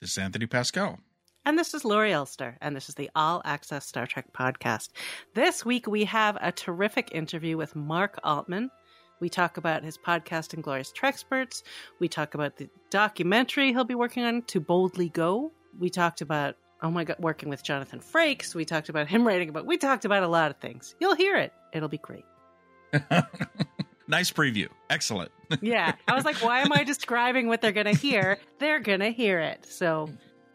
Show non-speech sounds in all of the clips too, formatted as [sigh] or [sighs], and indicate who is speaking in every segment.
Speaker 1: This is Anthony Pascal.
Speaker 2: And this is Laurie Elster, and this is the All Access Star Trek podcast. This week we have a terrific interview with Mark Altman. We talk about his podcast, Inglorious Treksperts. We talk about the documentary he'll be working on, To Boldly Go. We talked about, oh my God, working with Jonathan Frakes. We talked about him writing about, we talked about a lot of things. You'll hear it. It'll be great. [laughs]
Speaker 1: nice preview. Excellent. [laughs]
Speaker 2: yeah. I was like, why am I describing what they're going to hear? They're going to hear it. So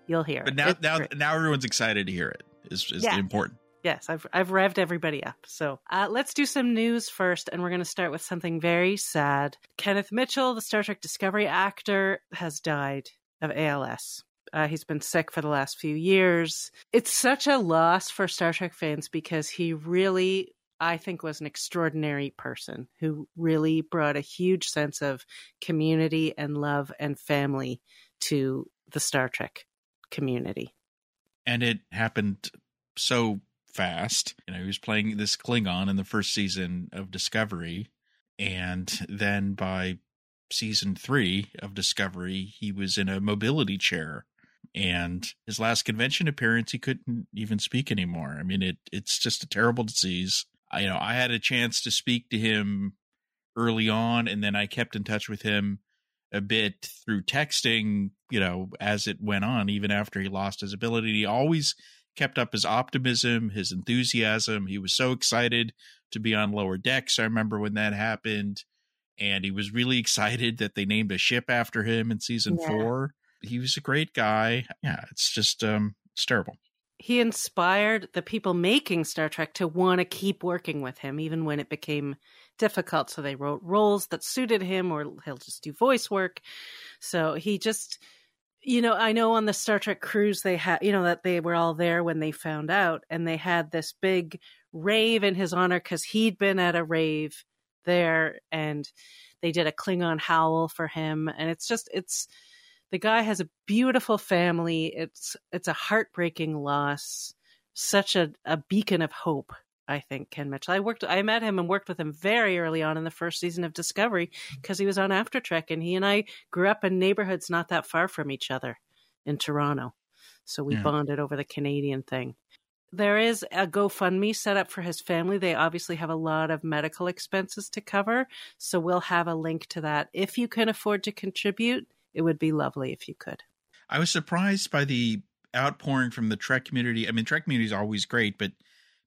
Speaker 2: you'll hear
Speaker 1: but
Speaker 2: it.
Speaker 1: now,
Speaker 2: It's
Speaker 1: now, now everyone's excited to hear it. Is is
Speaker 2: Yeah.
Speaker 1: important.
Speaker 2: Yes, I've I've revved everybody up. So uh, let's do some news first, and we're going to start with something very sad. Kenneth Mitchell, the Star Trek Discovery actor, has died of ALS. Uh, he's been sick for the last few years. It's such a loss for Star Trek fans because he really, I think, was an extraordinary person who really brought a huge sense of community and love and family to the Star Trek community.
Speaker 1: and it happened so fast. You know, he was playing this Klingon in the first season of Discovery, and then by season three of Discovery, he was in a mobility chair. And his last convention appearance, he couldn't even speak anymore. I mean, it it's just a terrible disease. You know, I had a chance to speak to him early on, and then I kept in touch with him a bit through texting, you know, as it went on, even after he lost his ability. He always kept up his optimism, his enthusiasm. He was so excited to be on lower decks. I remember when that happened. And he was really [laughs] excited that they named a ship after him in season
Speaker 2: Yeah.
Speaker 1: four. He was a great guy. Yeah, it's just um it's terrible.
Speaker 2: He inspired the people making Star Trek to want to keep working with him, even when it became difficult. So they wrote roles that suited him, or he'll just do voice work. So he just, you know, I know on the Star Trek cruise they had, you know, that they were all there when they found out, and they had this big rave in his honor because he'd been at a rave there, and they did a Klingon howl for him, and it's just, it's the guy has a beautiful family. It's it's a heartbreaking loss. Such a, a beacon of hope, I think, Ken Mitchell. I worked I met him and worked with him very early on in the first season of Discovery because he was on After Trek and he and I grew up in neighborhoods not that far from each other in Toronto. So we
Speaker 1: Yeah.
Speaker 2: bonded over the Canadian thing. There is a GoFundMe set up for his family. They obviously have a lot of medical expenses to cover. So we'll have a link to that. If you can afford to contribute, it would be lovely if you could.
Speaker 1: I was surprised by the outpouring from the Trek community. I mean, Trek community is always great, but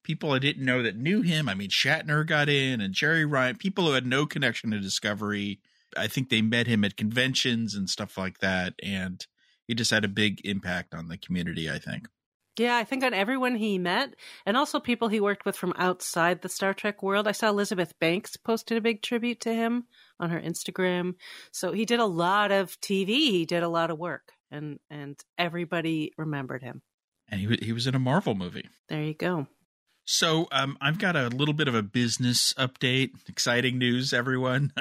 Speaker 1: people I didn't know that knew him. I mean, Shatner got in and Jeri Ryan, people who had no connection to Discovery. I think they met him at conventions and stuff like that. And he just had a big impact on the community, I think.
Speaker 2: Yeah, I think on everyone he met, and also people he worked with from outside the Star Trek world. I saw Elizabeth Banks posted a big tribute to him on her Instagram. So he did a lot of TV. He did a lot of work, and and everybody remembered him.
Speaker 1: And he, he was in a Marvel movie.
Speaker 2: There you go.
Speaker 1: So um, I've got a little bit of a business update. Exciting news, everyone.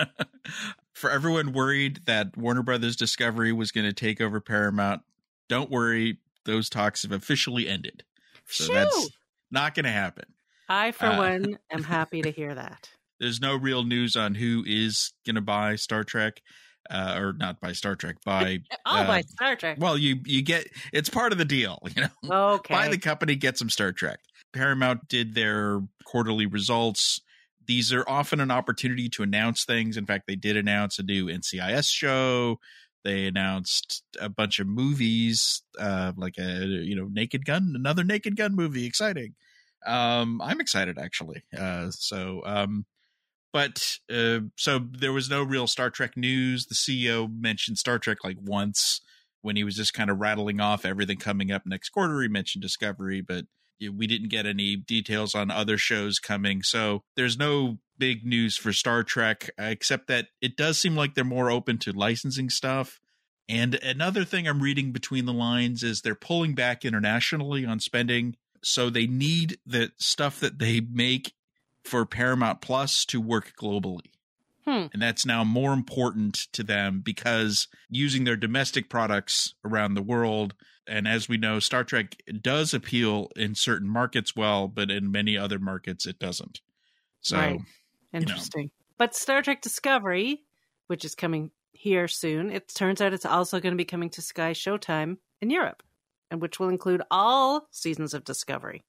Speaker 1: [laughs] For everyone worried that Warner Brothers Discovery was going to take over Paramount, don't worry. Those talks have officially ended. So that's not going to happen.
Speaker 2: I, for
Speaker 1: Uh,
Speaker 2: one, [laughs] am happy to hear that.
Speaker 1: There's no real news on who is going to buy Star Trek, uh, or not buy Star Trek. Buy [laughs]
Speaker 2: I'll
Speaker 1: uh,
Speaker 2: buy Star Trek.
Speaker 1: well, you you get it's part of the deal, [laughs] you know.
Speaker 2: okay.
Speaker 1: buy the company, get some Star Trek. Paramount did their quarterly results. These are often an opportunity to announce things. In fact, they did announce a new NCIS show. They announced a bunch of movies, uh, like a you know Naked Gun, another Naked Gun movie. Exciting. Um, I'm excited actually. Uh, so, um, but uh, so there was no real Star Trek news. The CEO mentioned Star Trek like once when he was just kind of rattling off everything coming up next quarter. He mentioned Discovery, but we didn't get any details on other shows coming. So there's no big news for Star Trek, except that it does seem like they're more open to licensing stuff. And another thing I'm reading between the lines is they're pulling back internationally on spending. So they need the stuff that they make for Paramount Plus to work globally.
Speaker 2: Hmm.
Speaker 1: And that's now more important to them because using their domestic products around the world. And as we know, Star Trek does appeal in certain markets well, but in many other markets, it doesn't. So,
Speaker 2: Right.
Speaker 1: know.
Speaker 2: Interesting. But Star Trek Discovery, which is coming here soon, it turns out it's also going to be coming to Sky Showtime in Europe, and which will include all seasons of Discovery.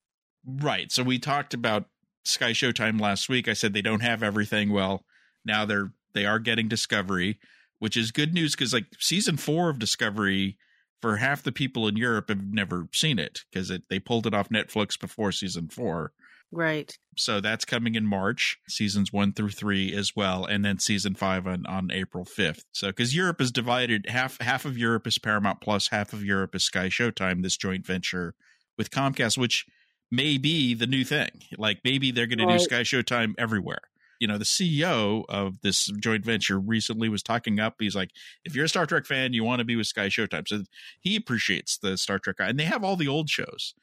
Speaker 1: Right. So we talked about Sky Showtime last week. I said they don't have everything. Well, now they're they are getting Discovery, which is good news because like season four of Discovery for half the people in Europe have never seen it because they pulled it off Netflix before season four.
Speaker 2: Right.
Speaker 1: So that's coming in March, seasons one through three as well, and then season five on, on April fifth. So because Europe is divided, half half of Europe is Paramount Plus, half of Europe is Sky Showtime. This joint venture with Comcast, which may be the new thing. Like maybe they're right. to do Sky Showtime everywhere. You know, the CEO of this joint venture recently was talking up. He's like, if you're a Star Trek fan, you want to be with Sky Showtime. So he appreciates the Star Trek, and they have all the old shows.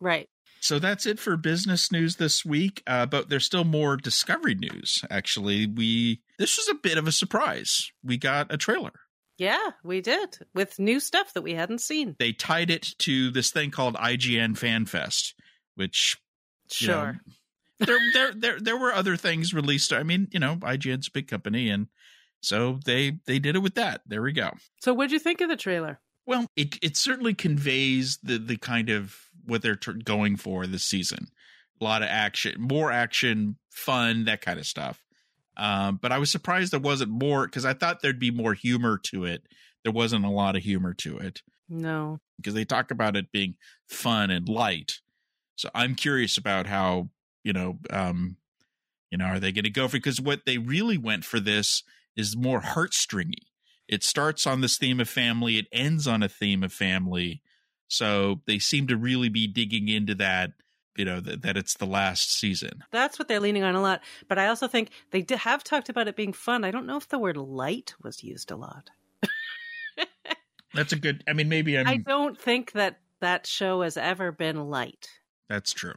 Speaker 2: Right.
Speaker 1: So that's it for business news this week. Uh, but there's still more Discovery news. Actually, we this was a bit of a surprise. We got a trailer.
Speaker 2: Yeah, we did with new stuff that we hadn't seen.
Speaker 1: They tied it to this thing called IGN Fan Fest, which
Speaker 2: sure.
Speaker 1: Know, [laughs] there, there, there, there were other things released. I mean, you know, IGN's a big company, and so they they did it with that. There we go.
Speaker 2: So, what'd you think of the trailer?
Speaker 1: Well, it it certainly conveys the the kind of what they're t- going for this season. A lot of action, more action, fun, that kind of stuff. Um, but I was surprised there wasn't more because I thought there'd be more humor to it. There wasn't a lot of humor to it.
Speaker 2: No,
Speaker 1: because they talk about it being fun and light. So I'm curious about how you know, um, you know, are they going to go for? Because what they really went for this is more heartstringy. It starts on this theme of family. It ends on a theme of family. So they seem to really be digging into that, you know, that, that it's the last season.
Speaker 2: That's what they're leaning on a lot. But I also think they have talked about it being fun. I don't know if the word light was used a lot. [laughs]
Speaker 1: That's a good, I mean, maybe I'm.
Speaker 2: I don't think that that show has ever been light.
Speaker 1: That's true.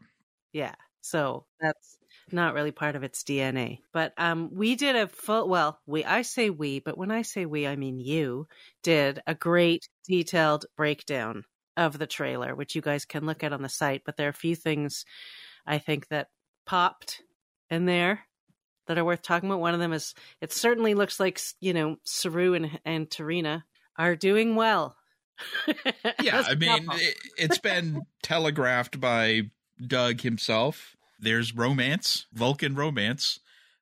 Speaker 2: Yeah. So that's not really part of its DNA. But um, we did a full. Well, we I say we, but when I say we, I mean you did a great detailed breakdown of the trailer, which you guys can look at on the site. But there are a few things I think that popped in there that are worth talking about. One of them is it certainly looks like you know Saru and and T'Rina are doing well. [laughs]
Speaker 1: yeah, I mean it, it's been [laughs] telegraphed by Doug himself. There's romance, Vulcan romance,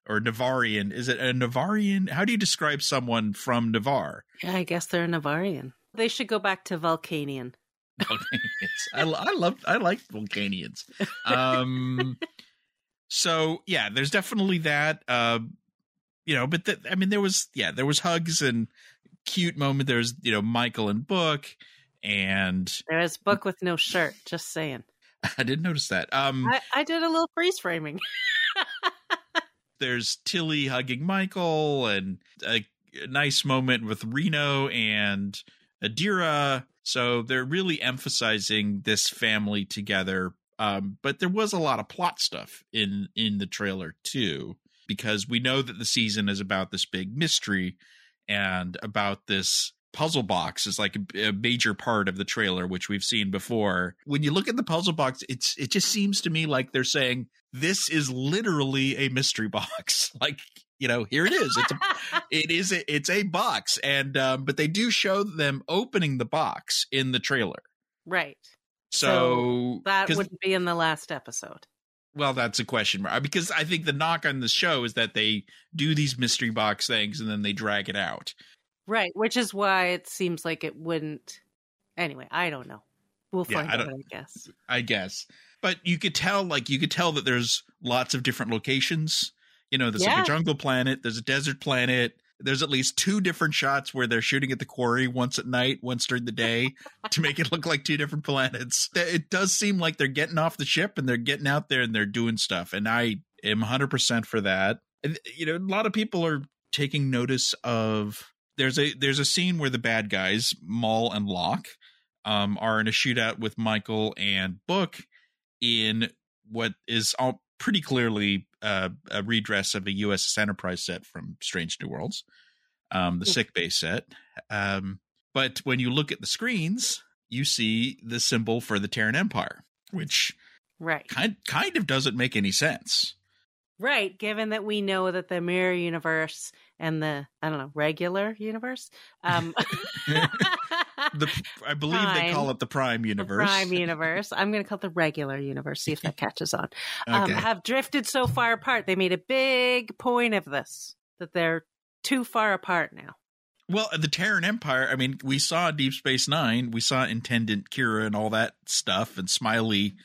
Speaker 1: or Navarian. Is it a Navarian? How do you describe someone from Ni'Var?
Speaker 2: Yeah, I guess they're a Navarian. They should go back to Vulcanian.
Speaker 1: Vulcanians. I, I love. I like Vulcanians. Um, [laughs] so yeah, there's definitely that. Uh, you know, but the, I mean, there was yeah, there was hugs and cute moment. There's you know Michael and Book, and
Speaker 2: there's Book with no shirt. Just saying. [laughs]
Speaker 1: I didn't notice that. Um,
Speaker 2: I, I did a little freeze framing. [laughs]
Speaker 1: there's Tilly hugging Michael, and a, a nice moment with Reno and Adira. So they're really emphasizing this family together. Um, but there was a lot of plot stuff in in the trailer too, because we know that the season is about this big mystery and about this puzzle box is like a, a, major part of the trailer which we've seen before when you look at the puzzle box it's it just seems to me like they're saying this is literally a mystery [laughs] box like you know here it is it's a [laughs] it is a, it's a box and um but they do show them opening the box in the trailer
Speaker 2: right
Speaker 1: so, so
Speaker 2: that wouldn't be in the last episode
Speaker 1: well that's a question mark because i think the knock on the show is that they do these mystery box things and then they drag it out
Speaker 2: Right, which is why it seems like it wouldn't. Anyway, I don't know. We'll find I out, I guess.
Speaker 1: I guess. But you could tell, like, you could tell that there's lots of different locations. You know, there's yeah. like a jungle planet, there's a desert planet. There's at least two different shots where they're shooting at the quarry once at night, once during the day to make it look like two different planets. It does seem like they're getting off the ship and they're getting out there and they're doing stuff. And I am 100% for that. You know, a lot of people are taking notice of there's a there's a scene where the bad guys Moll and L'ak um, are in a shootout with Michael and Book in what is all pretty clearly uh, a redress of a USS Enterprise set from Strange New Worlds, um, the sick bay set. Um, but when you look at the screens, you see the symbol for the Terran Empire, which
Speaker 2: right
Speaker 1: kind kind of doesn't make any sense.
Speaker 2: Right, given that we know that the mirror universe and the I don't know regular universe um, [laughs] [laughs]
Speaker 1: the I believe
Speaker 2: Prime.
Speaker 1: they call it the Prime
Speaker 2: the
Speaker 1: universe.
Speaker 2: Prime [laughs] universe. I'm going to call it the regular universe. See if that catches on. Um, have drifted so far apart. They made a big point of this that they're too far apart now.
Speaker 1: Well, the Terran Empire, I mean, we saw Deep Space Nine, we saw Intendant Kira and all that stuff, and Smiley.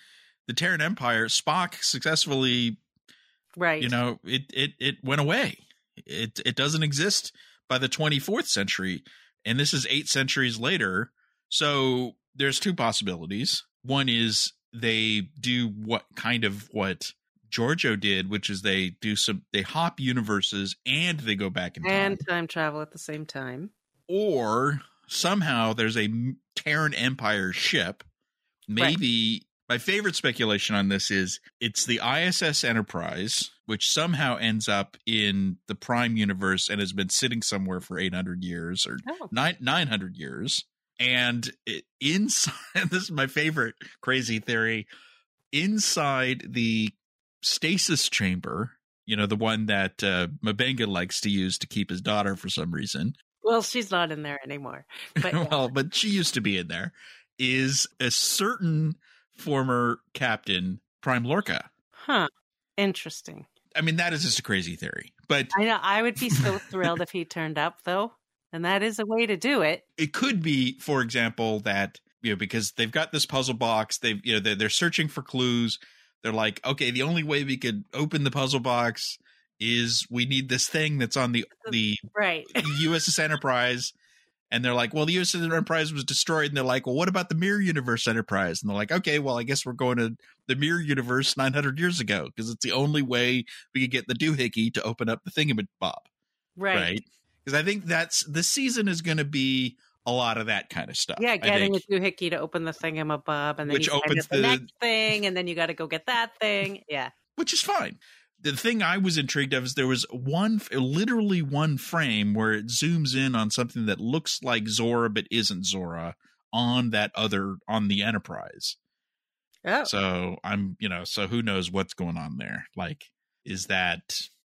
Speaker 1: The Terran Empire, Spock successfully,
Speaker 2: Right.
Speaker 1: you know, it it it went away. It it doesn't exist by the 24th century, and this is eight centuries later. So there's two possibilities. One is they do what kind of what Georgiou did, which is they do some they hop universes and they go back in time
Speaker 2: and time travel at the same time.
Speaker 1: or somehow there's a Terran Empire ship. Maybe my favorite speculation on this is it's the ISS Enterprise, which somehow ends up in the Prime universe and has been sitting somewhere for 800 years or
Speaker 2: Oh.
Speaker 1: nine, 900 years. And it, inside, [laughs] this is my favorite crazy theory inside the stasis chamber, you know, the one that uh, M'Benga likes to use to keep his daughter for some reason.
Speaker 2: Well, she's not in there anymore. But [laughs] yeah.
Speaker 1: well, but she used to be in there. Is a certain former captain Prime Lorca.
Speaker 2: huh. Interesting.
Speaker 1: I mean, that is just a crazy theory, but
Speaker 2: I know. I would be so thrilled if he turned up, though. And that is a way to do it.
Speaker 1: it could be, for example, that you know because they've got this puzzle box, they've you know they're, they're searching for clues. They're like, okay, the only way we could open the puzzle box is we need this thing that's on the the
Speaker 2: Right.
Speaker 1: USS Enterprise. And they're like, well, the USS Enterprise was destroyed. And they're like, well, what about the Mirror Universe Enterprise? And they're like, okay, well, I guess we're going to the Mirror Universe 900 years ago because it's the only way we could get the doohickey to open up the thingamabob.
Speaker 2: Right.
Speaker 1: Right. Because I think that's this season is going to be a lot of that kind of stuff.
Speaker 2: Yeah, getting a
Speaker 1: think.
Speaker 2: doohickey to open the thingamabob, and then
Speaker 1: Which
Speaker 2: you
Speaker 1: opens
Speaker 2: the,
Speaker 1: the-
Speaker 2: next thing, and then you got to go get that thing. Yeah.
Speaker 1: which is fine. The thing I was intrigued of is there was one, literally one frame where it zooms in on something that looks like Zora but isn't Zora on that other on the Enterprise.
Speaker 2: Oh,
Speaker 1: So I'm, you know, so who knows what's going on there? Like, is that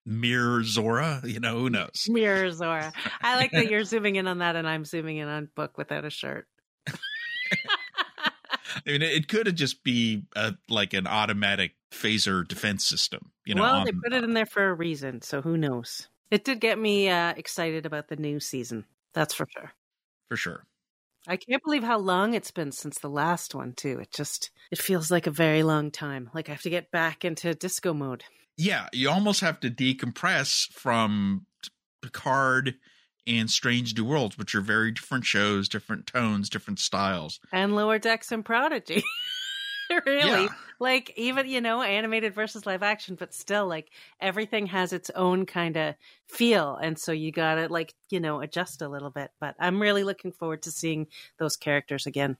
Speaker 1: mirror Zora? You know, who knows?
Speaker 2: mirror Zora. [laughs] I like that you're zooming in on that, and I'm zooming in on book without a shirt. [laughs]
Speaker 1: I mean, it could have just be a, like an automatic phaser defense system. You know,
Speaker 2: well,
Speaker 1: on-
Speaker 2: they put it in there for a reason, so who knows? It did get me uh, excited about the new season. That's for sure.
Speaker 1: for sure.
Speaker 2: I can't believe how long it's been since the last one, too. It just it feels like a very long time. Like I have to get back into disco mode.
Speaker 1: yeah, you almost have to decompress from Picard and Strange New Worlds, which are very different shows, different tones, different styles.
Speaker 2: And Lower Decks and Prodigy. [laughs] [laughs] really?
Speaker 1: Yeah.
Speaker 2: Like even, you know, animated versus live action, but still like everything has its own kind of feel. And so you got to like, you know, adjust a little bit. But I'm really looking forward to seeing those characters again.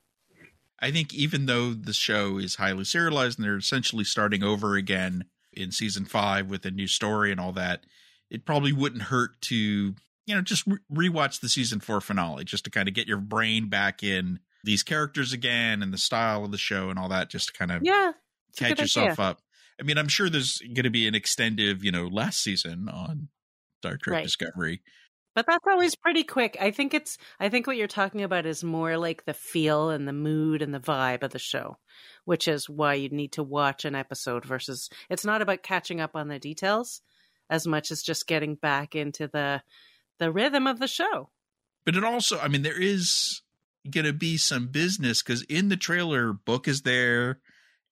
Speaker 1: I think even though the show is highly serialized and they're essentially starting over again in season five with a new story and all that, it probably wouldn't hurt to, you know, just re- rewatch the season four finale just to kind of get your brain back in these characters again and the style of the show and all that, just to kind of
Speaker 2: Yeah.
Speaker 1: catch yourself
Speaker 2: idea.
Speaker 1: up. I mean, I'm sure there's going to be an extended, you know, last season on Star Trek
Speaker 2: Right.
Speaker 1: Discovery.
Speaker 2: But that's always pretty quick. I think it's I think what you're talking about is more like the feel and the mood and the vibe of the show, which is why you need to watch an episode versus it's not about catching up on the details as much as just getting back into the the rhythm of the show.
Speaker 1: But it also, I mean, there is going to be some business because in the trailer, Book is there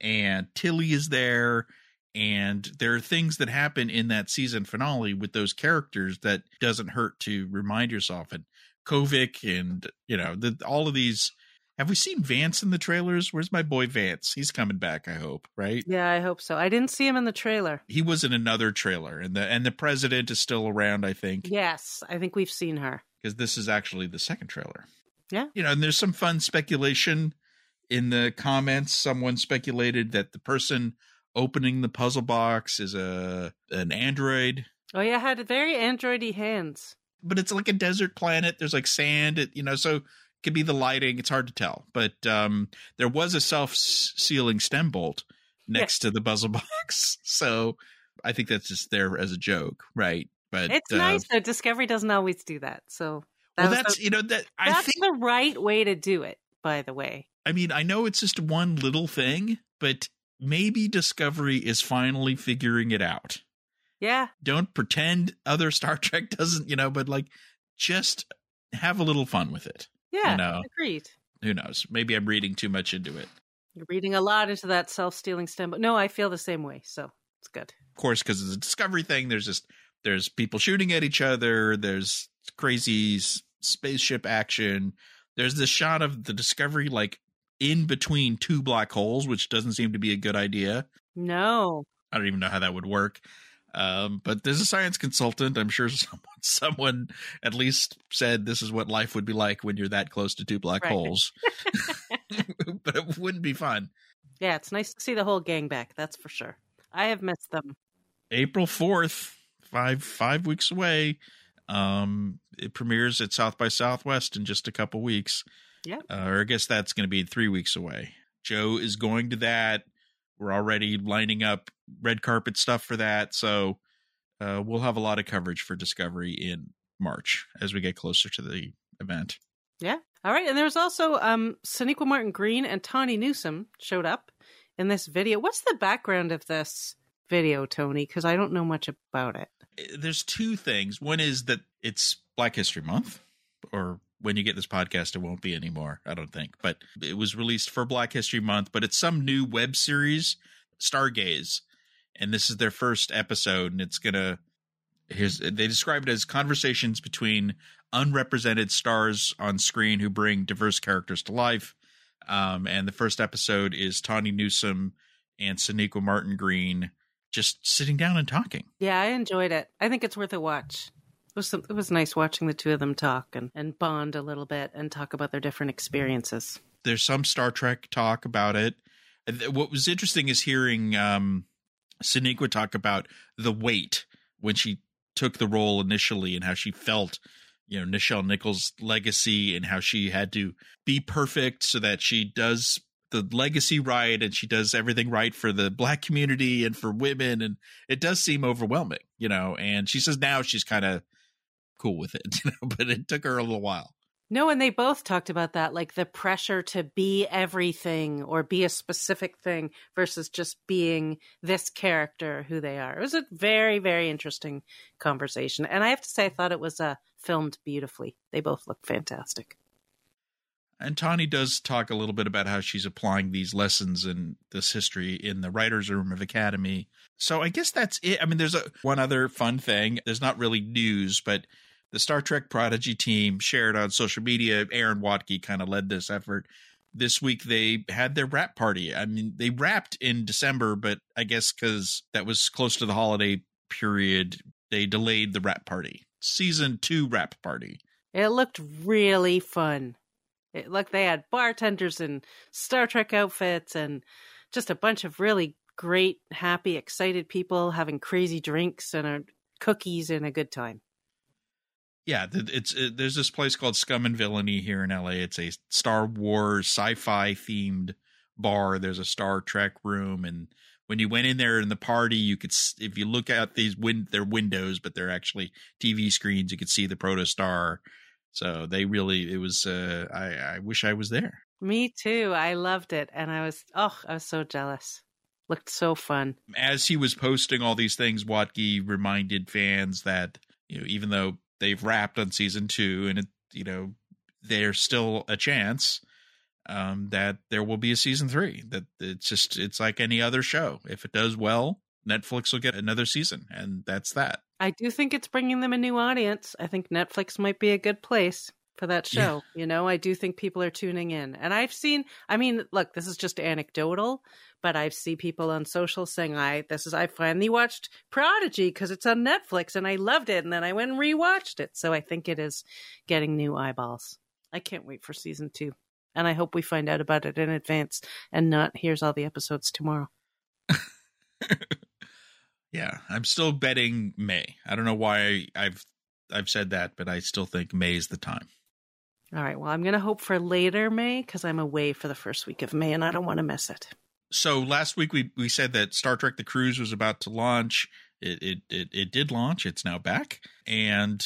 Speaker 1: and Tilly is there. And there are things that happen in that season finale with those characters that doesn't hurt to remind yourself. And Kovich and, you know, the, all of these. Have we seen Vance in the trailers? Where's my boy Vance? He's coming back, I hope, right?
Speaker 2: Yeah, I hope so. I didn't see him in the trailer.
Speaker 1: He was in another trailer, and the and the president is still around, I think.
Speaker 2: Yes, I think we've seen her.
Speaker 1: because this is actually the second trailer.
Speaker 2: Yeah.
Speaker 1: You know, and there's some fun speculation in the comments. Someone speculated that the person opening the puzzle box is a an android,
Speaker 2: Oh yeah, had very androidy hands.
Speaker 1: but it's like a desert planet. There's like sand, it, you know, so it could be the lighting. It's hard to tell. But um there was a self-sealing stem bolt next to the puzzle [laughs] box. So I think that's just there as a joke, right? But
Speaker 2: It's
Speaker 1: uh,
Speaker 2: nice though. Discovery doesn't always do that. So That
Speaker 1: well, that's
Speaker 2: the,
Speaker 1: you know that I
Speaker 2: that's
Speaker 1: think.
Speaker 2: the right way to do it. By the way,
Speaker 1: I mean, I know it's just one little thing, but maybe Discovery is finally figuring it out.
Speaker 2: yeah,
Speaker 1: Don't pretend other [laughs] Star Trek doesn't, you know, but like just have a little fun with it.
Speaker 2: yeah,
Speaker 1: know.
Speaker 2: agreed.
Speaker 1: Who knows? Maybe I'm reading too much into it.
Speaker 2: You're reading a lot into that self-stealing stem, but no, I feel the same way, so it's good.
Speaker 1: Of course, because it's a Discovery thing. There's just there's people shooting at each other. There's crazy spaceship action. There's this shot of the Discovery like in between two black holes, which doesn't seem to be a good idea.
Speaker 2: No,
Speaker 1: I don't even know how that would work. Um, but there's a science consultant. I'm sure [laughs] someone, someone at least said this is what life would be like when you're that close to two black
Speaker 2: Right.
Speaker 1: holes. [laughs] [laughs] but it wouldn't be fun.
Speaker 2: yeah, it's nice to see the whole gang back. That's for sure. I have missed them.
Speaker 1: April 4th, five five weeks away. Um, it premieres at South by Southwest in just a couple weeks.
Speaker 2: Yeah.
Speaker 1: Uh, or I guess that's going to be three weeks away. Joe is going to that. We're already lining up red carpet stuff for that. So uh, we'll have a lot of coverage for Discovery in March as we get closer to the event.
Speaker 2: Yeah. All right. And there's also um Sonequa Martin Green and Tawny Newsome showed up in this video. What's the background of this video, Tony? Because I don't know much about it.
Speaker 1: There's two things. One is that it's Black History Month, or when you get this podcast, it won't be anymore, I don't think. But it was released for Black History Month, but it's some new web series, Stargaze. And this is their first episode, and it's gonna here's they describe it as conversations between unrepresented stars on screen who bring diverse characters to life. Um, and the first episode is Tawny Newsome and Sonequa Martin Green just sitting down and talking.
Speaker 2: Yeah, I enjoyed it. I think it's worth a watch. It was some, it was nice watching the two of them talk and, and bond a little bit and talk about their different experiences.
Speaker 1: there's some Star Trek talk about it. What was interesting is hearing um, Sonequa talk about the weight when she took the role initially and how she felt, you know, Nichelle Nichols' legacy and how she had to be perfect so that she does the legacy right and she does everything right for the black community and for women. And it does seem overwhelming, you know. And she says now she's kind of cool with it, [laughs] you know, but it took her a little while.
Speaker 2: No, and they both talked about that, like the pressure to be everything or be a specific thing versus just being this character who they are. It was a very, very interesting conversation. And I have to say, I thought it was uh, filmed beautifully. They both look fantastic.
Speaker 1: And Tawny does talk a little bit about how she's applying these lessons and this history in the writers' room of Academy. So I guess that's it. I mean, there's a one other fun thing. There's not really news, but the Star Trek Prodigy team shared on social media. Aaron Waltke kind of led this effort. This week they had their wrap party. I mean, they wrapped in December, but I guess because that was close to the holiday period, they delayed the wrap party. Season two wrap party.
Speaker 2: It looked really fun. Looked they had bartenders in Star Trek outfits and just a bunch of really great, happy, excited people having crazy drinks and uh, cookies and a good time.
Speaker 1: Yeah, it's it, there's this place called Scum and Villainy here in LA. It's a Star Wars sci-fi themed bar. There's a Star Trek room, and when you went in there in the party, you could if you look out these win they're windows, but they're actually TV screens. You could see the protostar. So they really it was. Uh, I I wish I was there.
Speaker 2: Me too. I loved it, and I was oh, I was so jealous. Looked so fun.
Speaker 1: As he was posting all these things, Waltke reminded fans that you know even though they've wrapped on season two, and it you know there's still a chance um, that there will be a season three. That it's just it's like any other show. If it does well, Netflix will get another season, and that's that.
Speaker 2: I do think it's bringing them a new audience. I think Netflix might be a good place for that
Speaker 1: Yeah.
Speaker 2: show. You know, I do think people are tuning in. And I've seen I mean, look, this is just anecdotal, but I've seen people on social saying I this is I finally watched Prodigy because it's on Netflix and I loved it and then I went and rewatched it. So I think it is getting new eyeballs. I can't wait for season 2. And I hope we find out about it in advance and not here's all the episodes tomorrow. [laughs]
Speaker 1: Yeah, I'm still betting May. I don't know why I've I've said that, but I still think May is the time.
Speaker 2: All right. Well, I'm going to hope for later May because I'm away for the first week of May and I don't want to miss it.
Speaker 1: so last week we we said that Star Trek: The Cruise was about to launch. It it it, it did launch. It's now back, and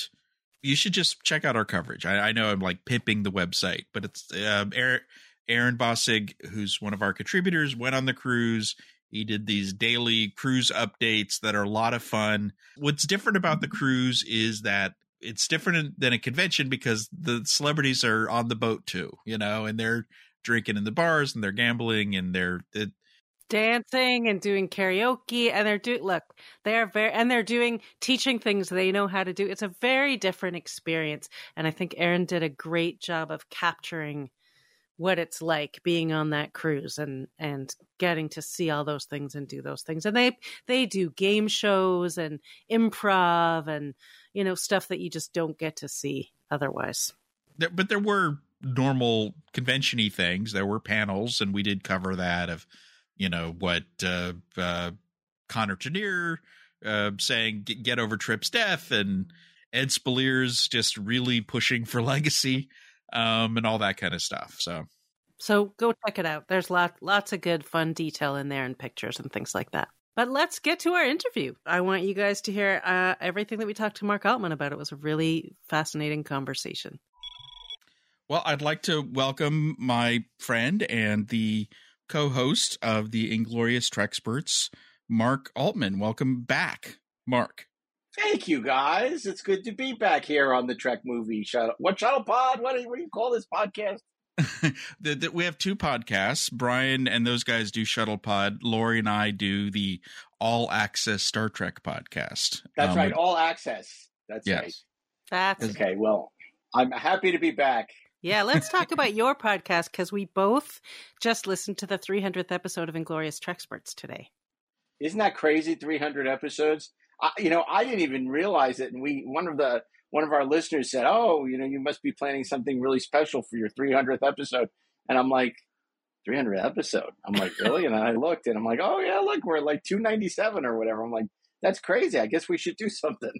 Speaker 1: You should just check out our coverage. I, I know I'm like pimping the website, but it's um, Aaron, Aaron Bossig, who's one of our contributors, went on the cruise. He did these daily cruise updates that are a lot of fun. What's different about the mm-hmm. cruise is that it's different than a convention because the celebrities are on the boat too, you know, and they're drinking in the bars and they're gambling and they're it,
Speaker 2: dancing and doing karaoke and they're doing look they are very and they're doing teaching things they know how to do it's a very different experience and i think aaron did a great job of capturing what it's like being on that cruise and and getting to see all those things and do those things. And they they do game shows and improv and you know stuff that you just don't get to see otherwise.
Speaker 1: There, but there were normal conventiony things. There were panels and we did cover that of you know what uh, uh connor trinneer uh saying get over trip's death and ed speleers just really pushing for legacy um, and all that kind of stuff. So,
Speaker 2: so go check it out. There's lot, lots of good, fun detail in there and pictures and things like that. But let's get to our interview. I want you guys to hear uh, everything that we talked to Mark Altman about. It was a really fascinating conversation.
Speaker 1: Well, I'd like to welcome my friend and the co-host of the Inglorious Treksperts, Mark Altman. Welcome back, Mark.
Speaker 3: Thank you, guys. It's good to be back here on the Trek movie shuttle. What shuttle pod? What do you, what do you call this podcast? [laughs]
Speaker 1: the, the, we have two podcasts. Brian and those guys do Shuttle Pod. Laurie and I do the All Access Star Trek podcast.
Speaker 3: That's um, right, All Access. That's yes. right.
Speaker 2: That's
Speaker 3: okay. Well, I'm happy to be back.
Speaker 2: Yeah, let's talk [laughs] about your podcast because we both just listened to the 300th episode of Inglorious Treksperts today.
Speaker 3: Isn't that crazy? 300 episodes. I, you know, I didn't even realize it. And we, one of the, one of our listeners said, "Oh, you know, you must be planning something really special for your 300th episode." And I'm like, 300th episode. I'm like, [laughs] really? and I looked and I'm like, oh yeah, look, we're like 297 or whatever. I'm like, that's crazy. I guess we should do something.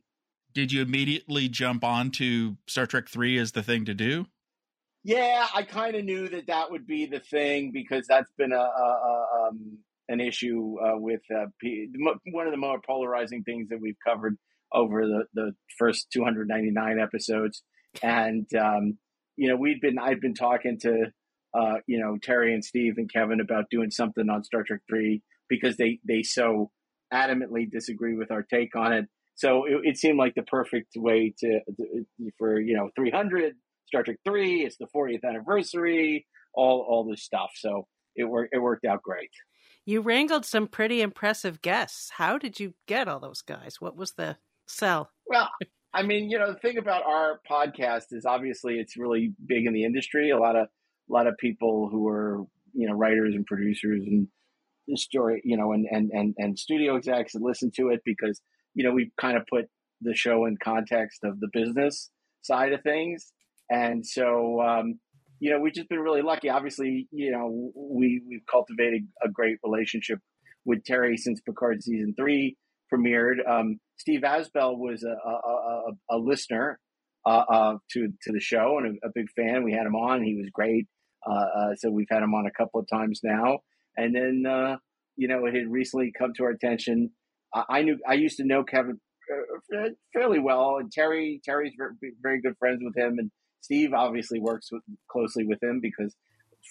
Speaker 1: Did you immediately jump on to Star Trek 3 as the thing to do?
Speaker 3: Yeah, I kind of knew that that would be the thing because that's been a, a, a um, an issue uh, with uh, P- one of the more polarizing things that we've covered over the, the first 299 episodes. And, um, you know, we'd been, I'd been talking to, uh, you know, Terry and Steve and Kevin about doing something on Star Trek 3 because they, they so adamantly disagree with our take on it. So it, it seemed like the perfect way to, to, for, you know, 300, Star Trek 3, it's the 40th anniversary, all, all this stuff. So it worked, it worked out great.
Speaker 2: You wrangled some pretty impressive guests. How did you get all those guys? What was the sell?
Speaker 3: Well, I mean, you know, the thing about our podcast is obviously it's really big in the industry. A lot of a lot of people who are you know writers and producers and story, you know, and and and and studio execs listen to it because you know we kind of put the show in context of the business side of things, and so um, you know, we've just been really lucky. Obviously, you know, we we've cultivated a great relationship with Terry since Picard season three premiered. Um, Steve Asbell was a, a, a, a listener uh, uh, to to the show and a, big fan. We had him on; he was great. Uh, uh, so we've had him on a couple of times now. And then, uh, you know, it had recently come to our attention. I, I knew I used to know Kevin uh, fairly well, and Terry Terry's very, very good friends with him, and Steve obviously works with, closely with him because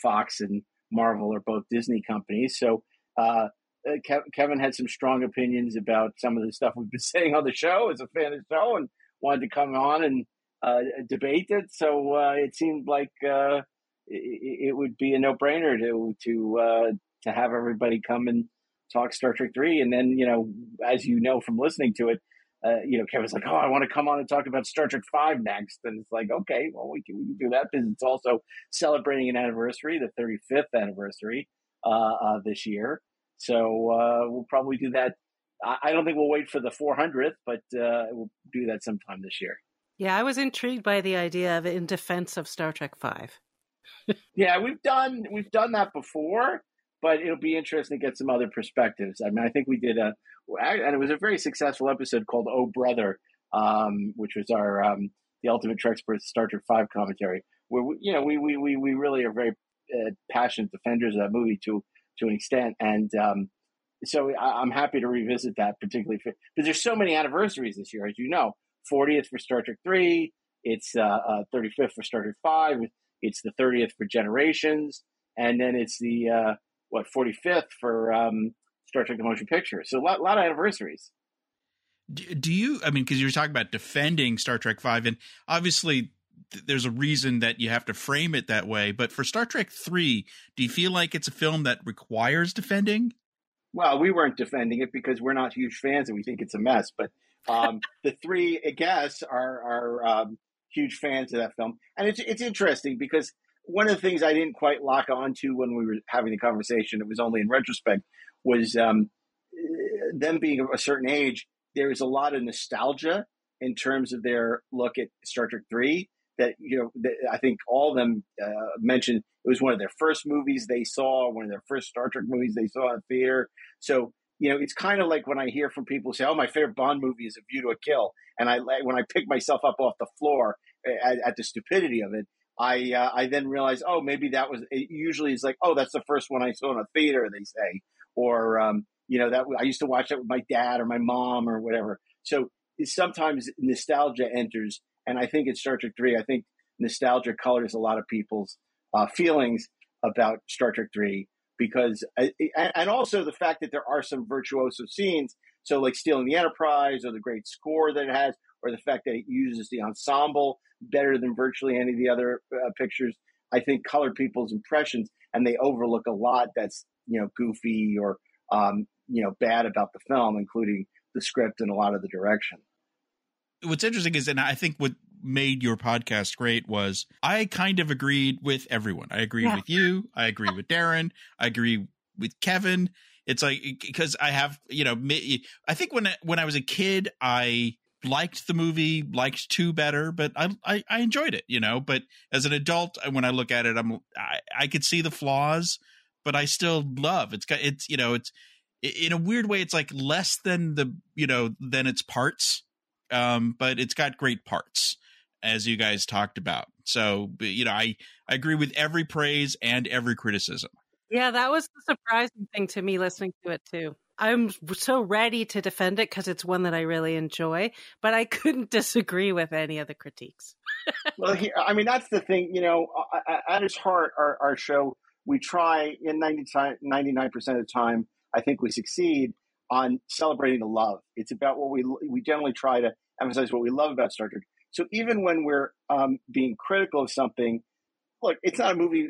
Speaker 3: Fox and Marvel are both Disney companies. So uh, uh Kev- Kevin had some strong opinions about some of the stuff we've been [laughs] saying on the show as a fan of the show and wanted to come on and uh, debate it. So uh, it seemed like uh, it, it, would be a no brainer to to uh, to have everybody come and talk Star Trek three. And then you know, as you know from listening to it, uh, you know, Kevin's like, oh, I want to come on and talk about Star Trek Five next, and it's like, okay, well, we can, we can do that because it's also celebrating an anniversary, the 35th anniversary uh, uh, this year. So uh, we'll probably do that. I, I, don't think we'll wait for the 400th, but uh, we'll do that sometime this year.
Speaker 2: Yeah, I was intrigued by the idea of in defense of Star Trek Five. [laughs]
Speaker 3: yeah, we've done we've done that before, but it'll be interesting to get some other perspectives. I mean, I think we did a and it was a very successful episode called "Oh Brother," um, which was our um, the Ultimate Treksperts Star Trek Five commentary. Where we, you know we we we we really are very uh, passionate defenders of that movie to to an extent, and um, so I, am happy to revisit that particularly because there's so many anniversaries this year, as you know. 40th for Star Trek 3, It's uh, uh, 35th for Star Trek Five. It's the 30th for Generations, and then it's the uh, what 45th for um, Star Trek: The Motion Picture. So a lot, lot of anniversaries.
Speaker 1: Do, do you? I mean, because you were talking about defending Star Trek Five, and obviously th- there's a reason that you have to frame it that way. But for Star Trek Three, do you feel like it's a film that requires defending?
Speaker 3: Well, we weren't defending it because we're not huge fans and we think it's a mess. But um, [laughs] the three I guess, are are um, huge fans of that film, and it's it's interesting because one of the things I didn't quite lock onto when we were having the conversation, it was only in retrospect, was um, them being a certain age. There is a lot of nostalgia in terms of their look at Star Trek Three. That you know, that I think all of them uh, mentioned it was one of their first movies they saw, one of their first Star Trek movies they saw in theater. So you know, it's kind of like when I hear from people say, "Oh, my favorite Bond movie is A View to a Kill," and I when I pick myself up off the floor at, at the stupidity of it, I uh, I then realize, oh, maybe that was. It usually it's like, oh, that's the first one I saw in a theater. They say, or um, you know, that I used to watch that with my dad or my mom or whatever. So sometimes nostalgia enters, and I think in Star Trek Three, I think nostalgia colors a lot of people's uh, feelings about Star Trek Three because, uh, and also the fact that there are some virtuoso scenes. So, like stealing the Enterprise, or the great score that it has, or the fact that it uses the ensemble better than virtually any of the other uh, pictures, I think color people's impressions, and they overlook a lot that's you know goofy or um, you know bad about the film, including the script and a lot of the direction.
Speaker 1: What's interesting is, and I think what made your podcast great was I kind of agreed with everyone. I agreed yeah. with you. I agree with Daren. I agree with Kevin. It's like because I have you know I think when when I was a kid I liked the movie, liked two better, but I, I, I enjoyed it, you know. But as an adult, when I look at it, I'm I, I could see the flaws, but I still love it's got it's you know it's in a weird way it's like less than the you know than its parts, um, but it's got great parts as you guys talked about. So you know I I agree with every praise and every criticism.
Speaker 2: Yeah, that was the surprising thing to me listening to it too. I'm so ready to defend it because it's one that I really enjoy, but I couldn't [laughs] disagree with any of the critiques. [laughs]
Speaker 3: well, here, I mean, that's the thing, you know, at its heart, our, our show, we try in 99% of the time, I think we succeed on celebrating the love. It's about what we, we generally try to emphasize what we love about Star Trek. So even when we're um, being critical of something, look, it's not a movie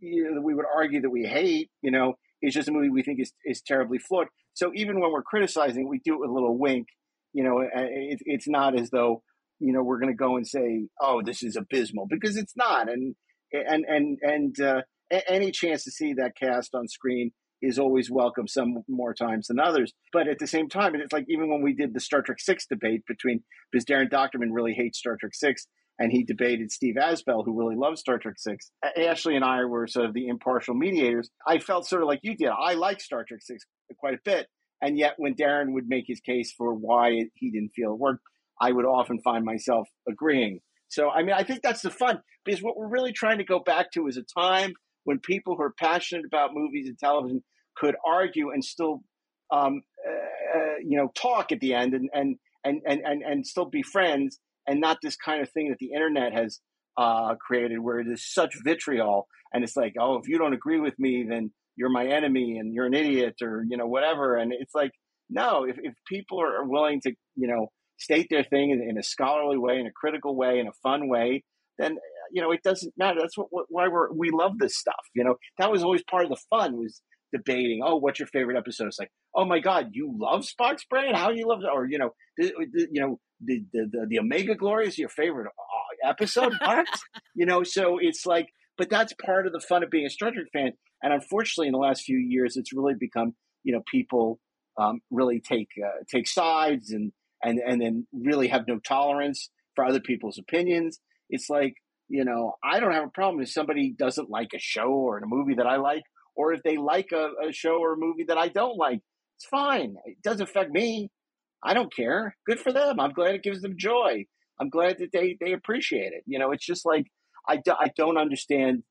Speaker 3: you know, that we would argue that we hate, you know, it's just a movie we think is, is terribly flawed. So even when we're criticizing, we do it with a little wink. You know, it, it's not as though you know we're going to go and say, "Oh, this is abysmal," because it's not. And and and and uh, any chance to see that cast on screen is always welcome. Some more times than others, but at the same time, it's like even when we did the Star Trek Six debate between because Daren Dochterman really hates Star Trek Six, and he debated Steve Asbell, who really loves Star Trek Six. Ashley and I were sort of the impartial mediators. I felt sort of like you did. I like Star Trek Six quite a bit, and yet when Daren would make his case for why he didn't feel it worked, I would often find myself agreeing. So I mean, I think that's the fun because what we're really trying to go back to is a time when people who are passionate about movies and television could argue and still, um, uh, you know, talk at the end and and and and and still be friends and not this kind of thing that the internet has uh, created where it is such vitriol and it's like oh if you don't agree with me then you're my enemy and you're an idiot or you know whatever. And it's like no if, if people are willing to you know state their thing in, in a scholarly way in a critical way in a fun way then you know it doesn't matter. That's what, what why we're we love this stuff you know? That was always part of the fun was debating oh what's your favorite episode? It's like oh my god you love spock's brain how you love or you know the, the, you know the, the, the, the Omega Glory is your favorite uh, episode? [laughs] What? you know, so it's like, but that's part of the fun of being a Star Trek fan. And unfortunately, in the last few years, it's really become, you know, people um, really take uh, take sides and and and then really have no tolerance for other people's opinions. It's like, you know, I don't have a problem if somebody doesn't like a show or a movie that I like, or if they like a, a show or a movie that I don't like. It's fine. It doesn't affect me. I don't care. Good for them. I'm glad it gives them joy. I'm glad that they, they appreciate it. You know, it's just like, I, do, I don't understand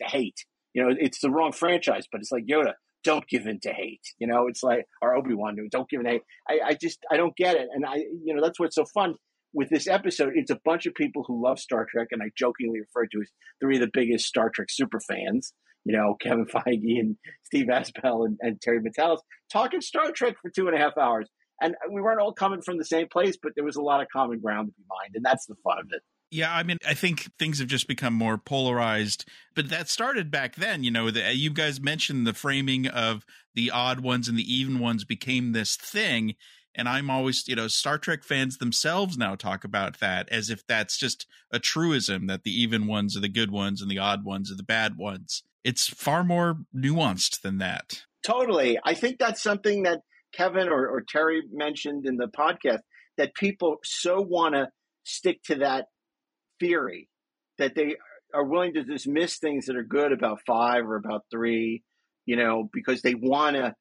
Speaker 3: the hate. You know, it's the wrong franchise, but it's like Yoda, don't give in to hate. You know, it's like, or Obi Wan, don't give in to hate. I, I just, I don't get it. And I, you know, that's what's so fun. with this episode, it's a bunch of people who love Star Trek, and I jokingly refer to as three of the biggest Star Trek super fans. You know, Kevin [laughs] Feige and Steve Asbell and, and Terry Matalas talking Star Trek for two and a half hours. And we weren't all coming from the same place, but there was a lot of common ground to be mined, and that's the fun of it.
Speaker 1: Yeah, I mean, I think things have just become more polarized, but that started back then. You know, the, you guys mentioned the framing of the odd ones and the even ones became this thing. And I'm always, you know, Star Trek fans themselves now talk about that as if that's just a truism that the even ones are the good ones and the odd ones are the bad ones. It's far more nuanced than that.
Speaker 3: Totally. I think that's something that Kevin or, or Terry mentioned in the podcast that people so want to stick to that theory that they are willing to dismiss things that are good about five or about three, you know, because they want to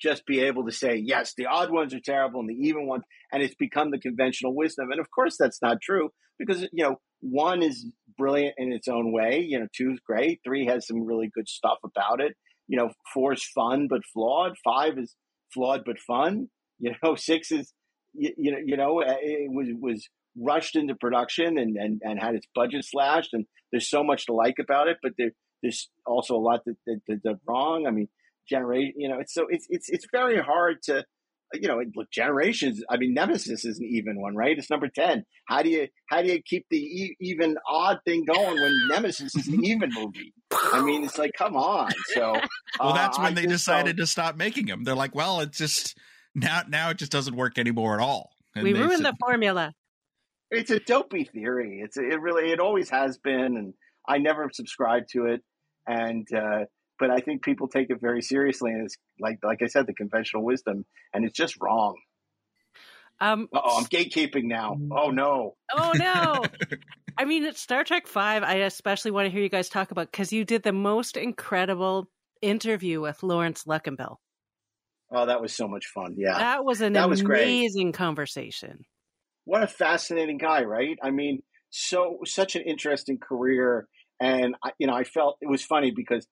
Speaker 3: just be able to say, yes, the odd ones are terrible and the even ones, and it's become the conventional wisdom. And of course, that's not true because, you know, one is brilliant in its own way. You know, two is great. Three has some really good stuff about it. You know, four is fun but flawed. Five is flawed but fun. [laughs] You know, six is, you, you know, you know, uh, it was was rushed into production and, and, and had its budget slashed. And there's so much to like about it, but there, there's also a lot that, that, that, that's wrong. I mean, generate, you know, it's so it's, it's, it's very hard to, you know, look, generations. I mean, Nemesis is an even one, right? It's number 10. How do you, how do you keep the e- even odd thing going when [laughs] Nemesis is an even movie? I mean, it's like, come on. So, [laughs]
Speaker 1: well, that's uh, when I they decided to stop making them. They're like, well, it's just now, now it just doesn't work anymore at all.
Speaker 2: And we ruined said, the formula
Speaker 3: it's a dopey theory. It's it really it always has been, and I never subscribed to it. And uh, but I think people take it very seriously, and it's like like I said, the conventional wisdom, and it's just wrong. Um, oh, I'm gatekeeping now. Oh no.
Speaker 2: Oh no. [laughs] I mean, it's Star Trek Five. I especially want to hear you guys talk about because you did the most incredible interview with Laurence Luckinbill.
Speaker 3: Oh, that was so much fun. Yeah,
Speaker 2: that was an that was amazing was conversation
Speaker 3: what a fascinating guy, right? I mean, so such an interesting career, and I, you know, I felt it was funny because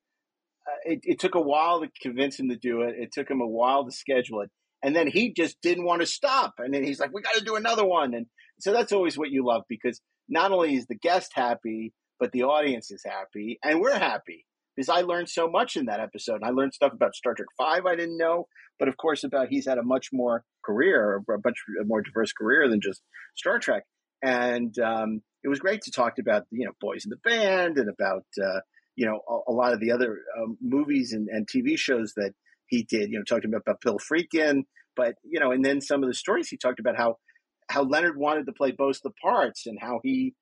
Speaker 3: it, it took a while to convince him to do it. It took him a while to schedule it, and then he just didn't want to stop. And then he's like, "We got to do another one." And so that's always what you love because not only is the guest happy, but the audience is happy, and we're happy because I learned so much in that episode. I learned stuff about Star Trek Five I didn't know, but of course about he's had a much more career, a much more diverse career than just Star Trek. And um, it was great to talk about you know Boys in the Band and about uh, you know a, a, lot of the other um, movies and, and, TV shows that he did. You know, talking about, about Bill Friedkin, but you know, and then some of the stories he talked about how how Leonard wanted to play both the parts and how he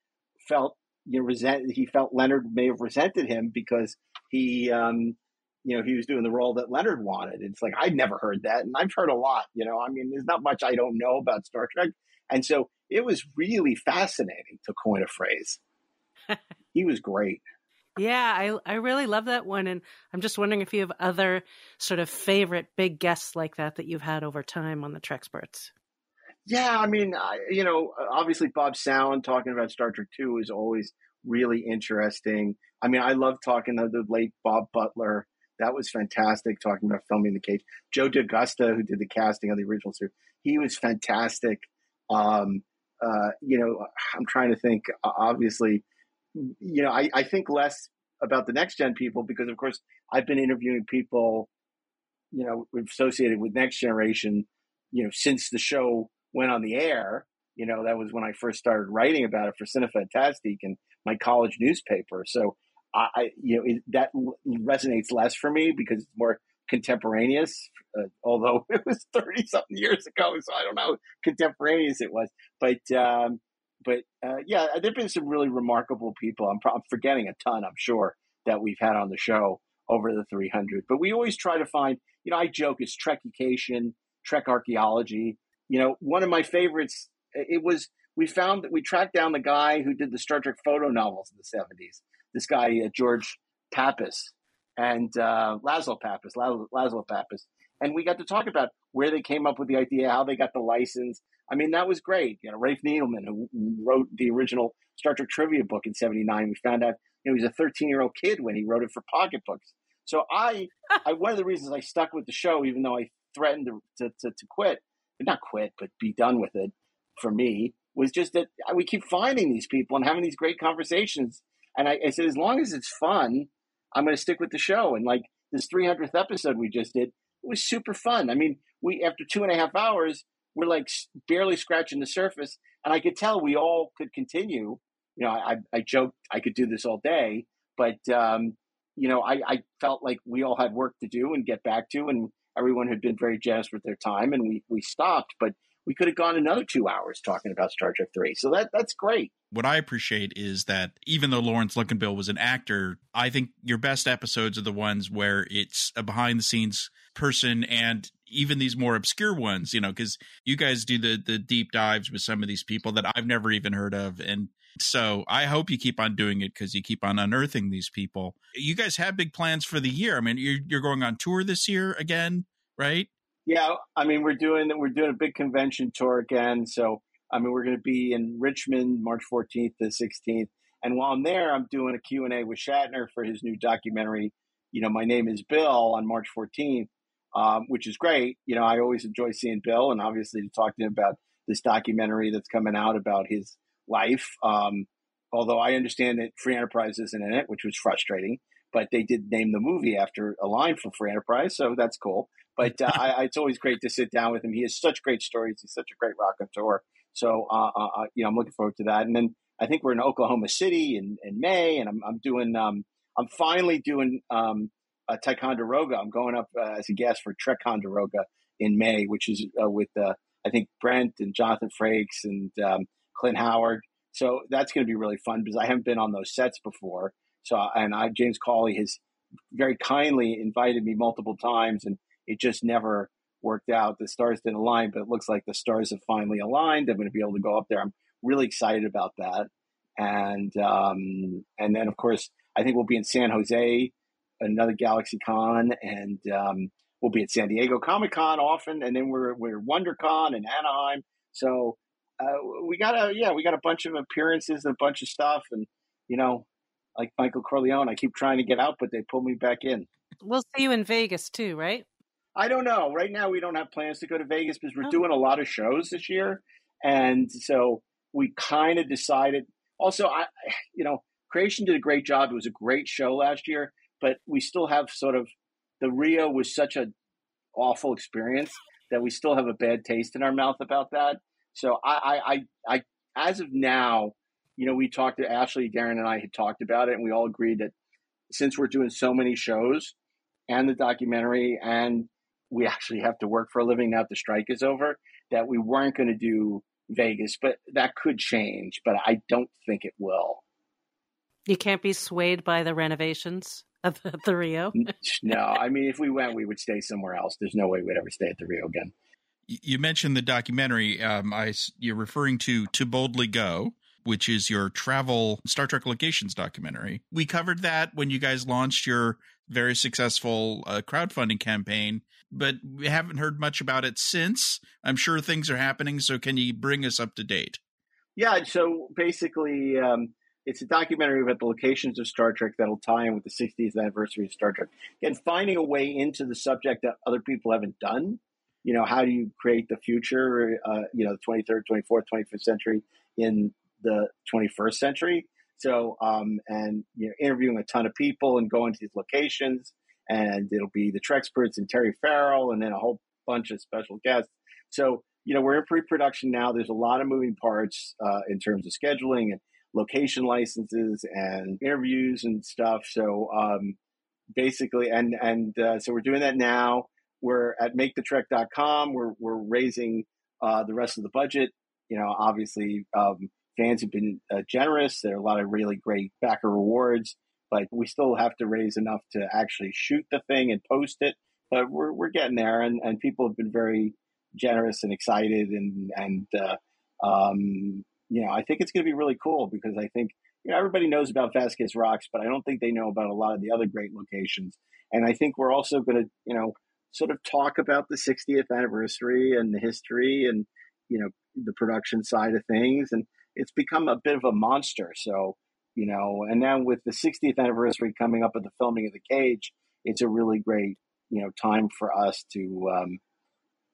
Speaker 3: felt you know resent he felt Leonard may have resented him because he um, you know he was doing the role that Leonard wanted. It's like I'd never heard that, and I've heard a lot. You know, I mean, there's not much I don't know about Star Trek, and so it was really fascinating to coin a phrase. [laughs] he was great.
Speaker 2: Yeah, I I really love that one, and I'm just wondering if you have other sort of favorite big guests like that that you've had over time on the Treksperts.
Speaker 3: Yeah, I mean, I, you know, obviously Bob Sallin talking about Star Trek Two is always really interesting. I mean, I love talking to the late Bob Butler. That was fantastic talking about filming the cage. Joe D'Agosta, who did the casting of the original series, he was fantastic. Um, uh, you know, I'm trying to think. Obviously, you know, I, I think less about the next gen people because, of course, I've been interviewing people, you know, associated with next generation, you know, since the show went on the air. You know, that was when I first started writing about it for Cinefantastique and my college newspaper. So I, you know, it, that resonates less for me because it's more contemporaneous. Uh, although [laughs] it was thirty something years ago, so I don't know contemporaneous it was. But um, but uh, yeah, there've been some really remarkable people. I'm, I'm forgetting a ton. I'm sure that we've had on the show over the 300. But we always try to find. You know, I joke it's Trekication, Trek archaeology. You know, one of my favorites. It was we found that we tracked down the guy who did the Star Trek photo novels in the 70s. This guy, uh, George Pappas and uh, Laszlo Pappas, Laszlo, Laszlo Pappas. And we got to talk about where they came up with the idea, how they got the license. I mean, that was great. You know, Rafe Needleman, who wrote the original Star Trek trivia book in 79, we found out you know, he was a 13 year old kid when he wrote it for pocketbooks. So I, I, one of the reasons I stuck with the show, even though I threatened to, to, to, to quit, not quit, but be done with it for me, was just that we keep finding these people and having these great conversations. And I, I said, as long as it's fun, I'm going to stick with the show. And like this 300th episode we just did, it was super fun. I mean, we after two and a half hours, we're like barely scratching the surface, and I could tell we all could continue. You know, I, I joked I could do this all day, but um, you know, I, I felt like we all had work to do and get back to, and everyone had been very generous with their time, and we we stopped. But we could have gone another two hours talking about Star Trek Three. So that that's great.
Speaker 1: What I appreciate is that even though Laurence Luckinbill was an actor, I think your best episodes are the ones where it's a behind the scenes person and even these more obscure ones, you know, because you guys do the the deep dives with some of these people that I've never even heard of, and so I hope you keep on doing it because you keep on unearthing these people. You guys have big plans for the year. I mean, you're you're going on tour this year again, right?
Speaker 3: Yeah, I mean we're doing we're doing a big convention tour again. So I mean we're going to be in Richmond March 14th to 16th, and while I'm there, I'm doing a Q and A with Shatner for his new documentary. You know, my name is Bill on March 14th, um, which is great. You know, I always enjoy seeing Bill, and obviously to talk to him about this documentary that's coming out about his life. Um, although I understand that Free Enterprise isn't in it, which was frustrating but they did name the movie after a line from Free Enterprise, so that's cool. But uh, [laughs] I, it's always great to sit down with him. He has such great stories. He's such a great raconteur. So, uh, uh, uh, you know, I'm looking forward to that. And then I think we're in Oklahoma City in, in May, and I'm, I'm doing, um, I'm finally doing um, a Ticonderoga. I'm going up uh, as a guest for Trekonderoga in May, which is uh, with, I think, Brent and Jonathan Frakes and um, Clint Howard. So that's going to be really fun because I haven't been on those sets before. So, and I, James Cawley has very kindly invited me multiple times, and it just never worked out. The stars didn't align, but it looks like the stars have finally aligned. I'm going to be able to go up there. I'm really excited about that. And um, and then of course I think we'll be in San Jose, another Galaxy Con, and um, we'll be at San Diego Comic Con often, and then we're we're WonderCon in Anaheim. So uh, we got a yeah we got a bunch of appearances and a bunch of stuff, and you know like Michael Corleone. I keep trying to get out, but they pull me back in.
Speaker 2: We'll see you in Vegas too, right?
Speaker 3: I don't know. Right now, we don't have plans to go to Vegas because we're oh. doing a lot of shows this year, and so we kind of decided. Also, I, you know, Creation did a great job. It was a great show last year, but we still have sort of the Rio was such a awful experience that we still have a bad taste in our mouth about that. So I, I, I, I as of now, you know, we talked to Ashley, Daren, and I had talked about it, and we all agreed that since we're doing so many shows and the documentary, and we actually have to work for a living now that the strike is over, that we weren't going to do Vegas, but that could change, but I don't think it will.
Speaker 2: You can't be swayed by the renovations of the Rio.
Speaker 3: no, I mean, if we went, we would stay somewhere else. There's no way we'd ever stay at the Rio again.
Speaker 1: You mentioned the documentary. Um, I you're referring to "To Boldly Go," which is your travel Star Trek locations documentary. We covered that when you guys launched your very successful uh, crowdfunding campaign, but we haven't heard much about it since. I'm sure things are happening. So, can you bring us up to date?
Speaker 3: Yeah. So, basically, um, it's a documentary about the locations of Star Trek that'll tie in with the 60th anniversary of Star Trek and finding a way into the subject that other people haven't done. You know, how do you create the future, uh, you know, the 23rd, 24th, 25th century in the 21st century. So, um, and you know, interviewing a ton of people and going to these locations, and it'll be the Treksperts and Terry Farrell, and then a whole bunch of special guests. So, you know, we're in pre-production now. There's a lot of moving parts uh, in terms of scheduling and location licenses and interviews and stuff. So, um, basically, and and uh, so we're doing that now. We're at makethetrek.com. We're we're raising uh, the rest of the budget. You know, obviously, um, fans have been uh, generous. There are a lot of really great backer rewards, but we still have to raise enough to actually shoot the thing and post it. But we're we're getting there, and, and people have been very generous and excited, and and uh, um, you know I think it's going to be really cool because I think you know everybody knows about Vasquez Rocks, but I don't think they know about a lot of the other great locations. And I think we're also going to you know sort of talk about the 60th anniversary and the history and you know the production side of things and it's become a bit of a monster. So, you know, and now with the 60th anniversary coming up of the filming of The Cage, it's a really great, you know, time for us to, um,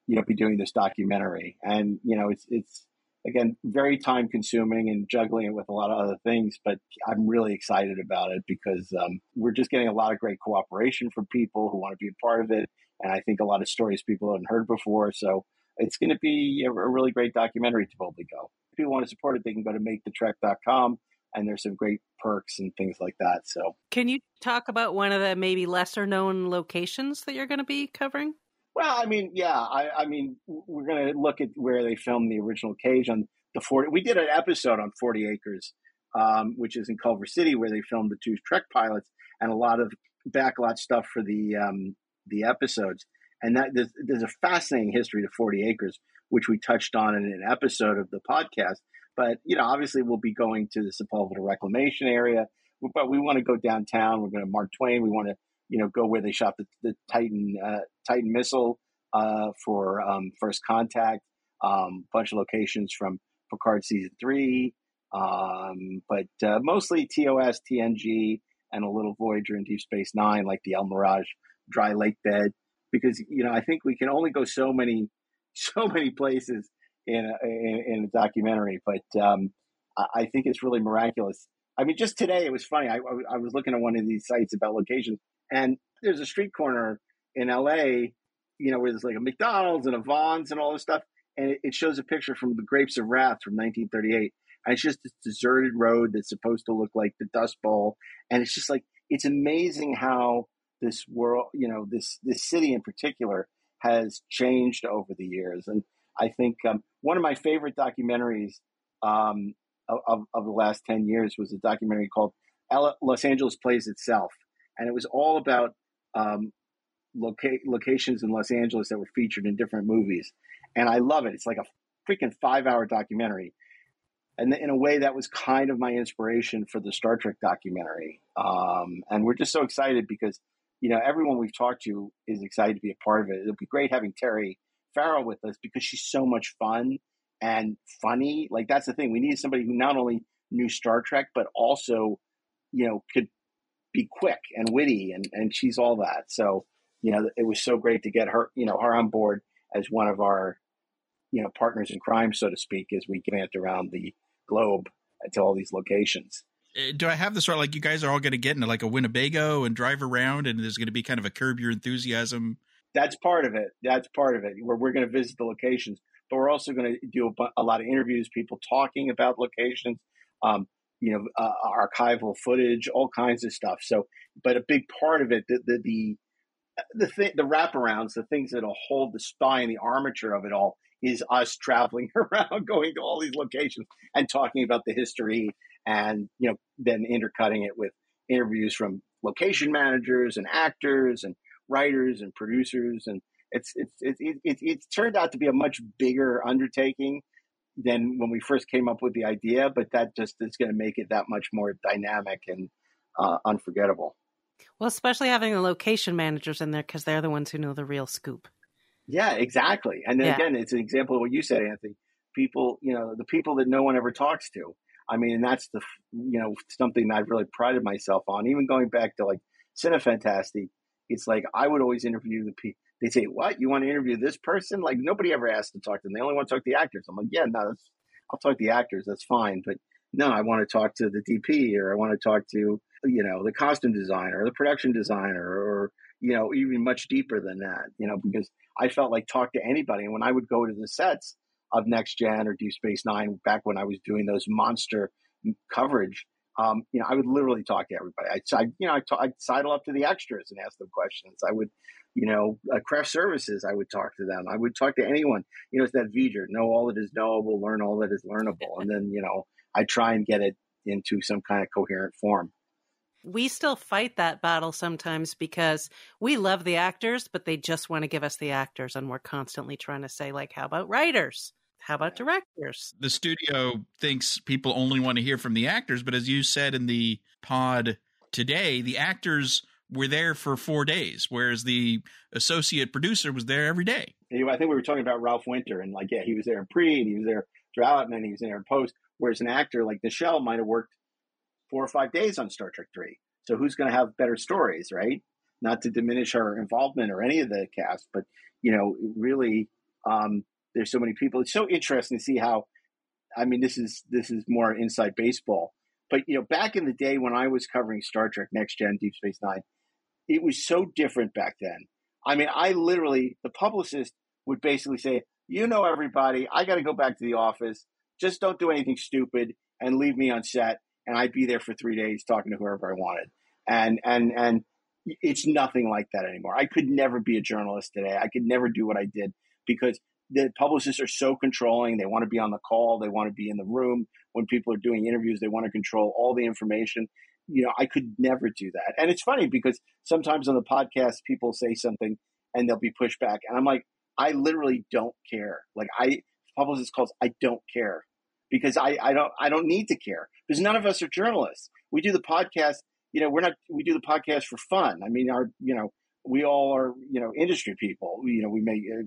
Speaker 3: you know, be doing this documentary. And, you know, it's, it's, again, very time consuming and juggling it with a lot of other things. But I'm really excited about it because um, we're just getting a lot of great cooperation from people who want to be a part of it. And I think a lot of stories people haven't heard before. So it's going to be a, really great documentary to boldly go. If people want to support it, they can go to makethetrek.com and there's some great perks and things like that. So,
Speaker 2: can you talk about one of the maybe lesser known locations that you're going to be covering?
Speaker 3: Well, I mean, yeah, I, I mean, we're going to look at where they filmed the original Cage on the 40. We did an episode on 40 Acres, um, which is in Culver City, where they filmed the two Trek pilots and a lot of backlot stuff for the um, the episodes. And that there's, there's a fascinating history to 40 Acres, which we touched on in an episode of the podcast. But you know, obviously, we'll be going to the Sepulveda Reclamation area, but we want to go downtown. We're going to Mark Twain. We want to you know go where they shot the, the Titan uh, Titan missile uh, for um, First Contact. Um, bunch of locations from Picard season three, um, but uh, mostly TOS, TNG, and a little Voyager and Deep Space Nine, like the El Mirage dry lake bed. Because you know, I think we can only go so many, [laughs] so many places in a, in, in, a documentary. But um, I think it's really miraculous. I mean, just today it was funny. I, I was looking at one of these sites about locations, and there's a street corner in LA, you know, where there's like a McDonald's and a Vons and all this stuff. And it, shows a picture from the Grapes of Wrath from 1938. And it's just this deserted road that's supposed to look like the Dust Bowl. And it's just like, it's amazing how this world, you know, this, this city in particular has changed over the years. And I think um, one of my favorite documentaries um, of, of the last 10 years was a documentary called Los Angeles Plays Itself and it was all about um, loca- locations in Los Angeles that were featured in different movies. And I love it. It's like a freaking five hour documentary. And in a way, that was kind of my inspiration for the Star Trek documentary. Um, and we're just so excited because, you know, everyone we've talked to is excited to be a part of it. It'll be great having Terry Farrell with us because she's so much fun and funny. Like, that's the thing. We need somebody who not only knew Star Trek, but also, you know, could be quick and witty, and and she's all that. So you know, it was so great to get her, you know, her on board as one of our, you know, partners in crime, so to speak, as we grant around the globe to all these locations.
Speaker 1: Uh, do I have this right? Like you guys are all going to get into like a Winnebago and drive around, and there's going to be kind of a curb your enthusiasm.
Speaker 3: That's part of it. That's part of it. Where we're going to visit the locations, but we're also going to do a, a lot of interviews, people talking about locations. Um, you know, uh, archival footage, all kinds of stuff. So, but a big part of it, the the the the, th- the wraparounds, the things that'll hold the spine, the armature of it all, is us traveling [laughs] around, going to all these locations and talking about the history, and you know, then intercutting it with interviews from location managers and actors and writers and producers and it's it's it, it, it, it's turned out to be a much bigger undertaking than when we first came up with the idea, but that just is going to make it that much more dynamic and uh, unforgettable.
Speaker 2: Well, especially having the location managers in there because they're the ones who know the real scoop.
Speaker 3: Yeah, exactly. And then yeah. again, it's an example of what you said, Anthony. People, you know, the people that no one ever talks to. I mean, and that's the, you know, something I've really prided myself on. Even going back to like Cinefantastique, it's like I would always interview the people they say, "What you want to interview this person?" Like nobody ever asked to talk to them. They only want to talk to the actors. I'm like, "Yeah, no, I'll talk to the actors. That's fine." But no, I want to talk to the DP or I want to talk to you know the costume designer or the production designer or you know even much deeper than that. You know because I felt like talk to anybody. And when I would go to the sets of Next Gen or Deep Space Nine back when I was doing those monster coverage, um, you know, I would literally talk to everybody. I'd, I, you know, I'd sidle up to the extras and ask them questions. I would, you know, uh, craft services, I would talk to them. I would talk to anyone. You know, it's that V'ger, know all that is knowable, learn all that is learnable. And then, you know, I try and get it into some kind of coherent form.
Speaker 2: We still fight that battle sometimes because we love the actors, but they just want to give us the actors. And we're constantly trying to say, like, how about writers? How about directors?
Speaker 1: The studio thinks people only want to hear from the actors, but as you said in the pod today, the actors were there for four days, whereas the associate producer was there every day.
Speaker 3: I think we were talking about Ralph Winter, and like, yeah, he was there in pre, and he was there throughout, and then he was there in post. Whereas an actor like Nichelle might have worked four or five days on Star Trek Three. So who's going to have better stories, right? Not to diminish her involvement or any of the cast, but you know, really, um, there's so many people. It's so interesting to see how I mean, this is this is more inside baseball. But you know, back in the day when I was covering Star Trek, Next Gen, Deep Space Nine, it was so different back then. I mean, I literally the publicist would basically say, "You know, everybody, I got to go back to the office. Just don't do anything stupid and leave me on set." And I'd be there for three days talking to whoever I wanted. And and and it's nothing like that anymore. I could never be a journalist today. I could never do what I did because the publicists are so controlling. They want to be on the call. They want to be in the room when people are doing interviews. They want to control all the information. You know, I could never do that. And it's funny because sometimes on the podcast, people say something and they'll be pushed back. And I'm like, I literally don't care. Like I, publicist calls, I don't care because I, I don't, I don't need to care because none of us are journalists. We do the podcast. You know, we're not, we do the podcast for fun. I mean, our, you know, we all are, you know, industry people. We, you know, we make uh,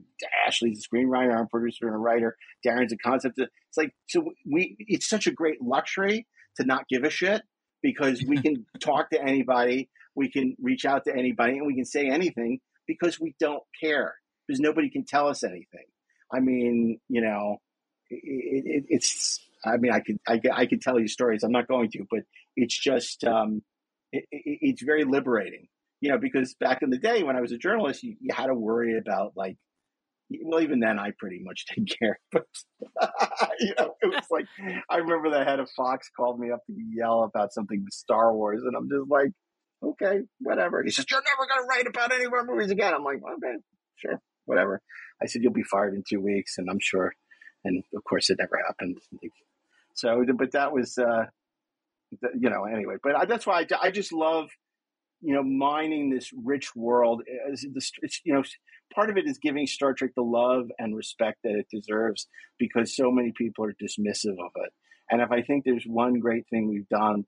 Speaker 3: Ashley's a screenwriter, I'm a producer and a writer. Daren's a concept. It's like so we. It's such a great luxury to not give a shit because we can [laughs] talk to anybody, we can reach out to anybody, and we can say anything because we don't care because nobody can tell us anything. I mean, you know, it, it, it's. I mean, I could I, I could tell you stories. I'm not going to, but it's just um, it, it's very liberating you know, because back in the day when I was a journalist, you, you had to worry about like, well, even then I pretty much [laughs] didn't care. But [laughs] you know, it was like I remember the head of Fox called me up to yell about something with Star Wars, and I'm just like, okay, whatever. He says, "You're never going to write about any our movies again." I'm like, okay, sure, whatever. I said, "You'll be fired in two weeks," and I'm sure. And of course, it never happened. So, but that was, uh, you know, anyway. But I, that's why I, I just love you know, mining this rich world. It's, you know, part of it is giving Star Trek the love and respect that it deserves because so many people are dismissive of it. And if I think there's one great thing we've done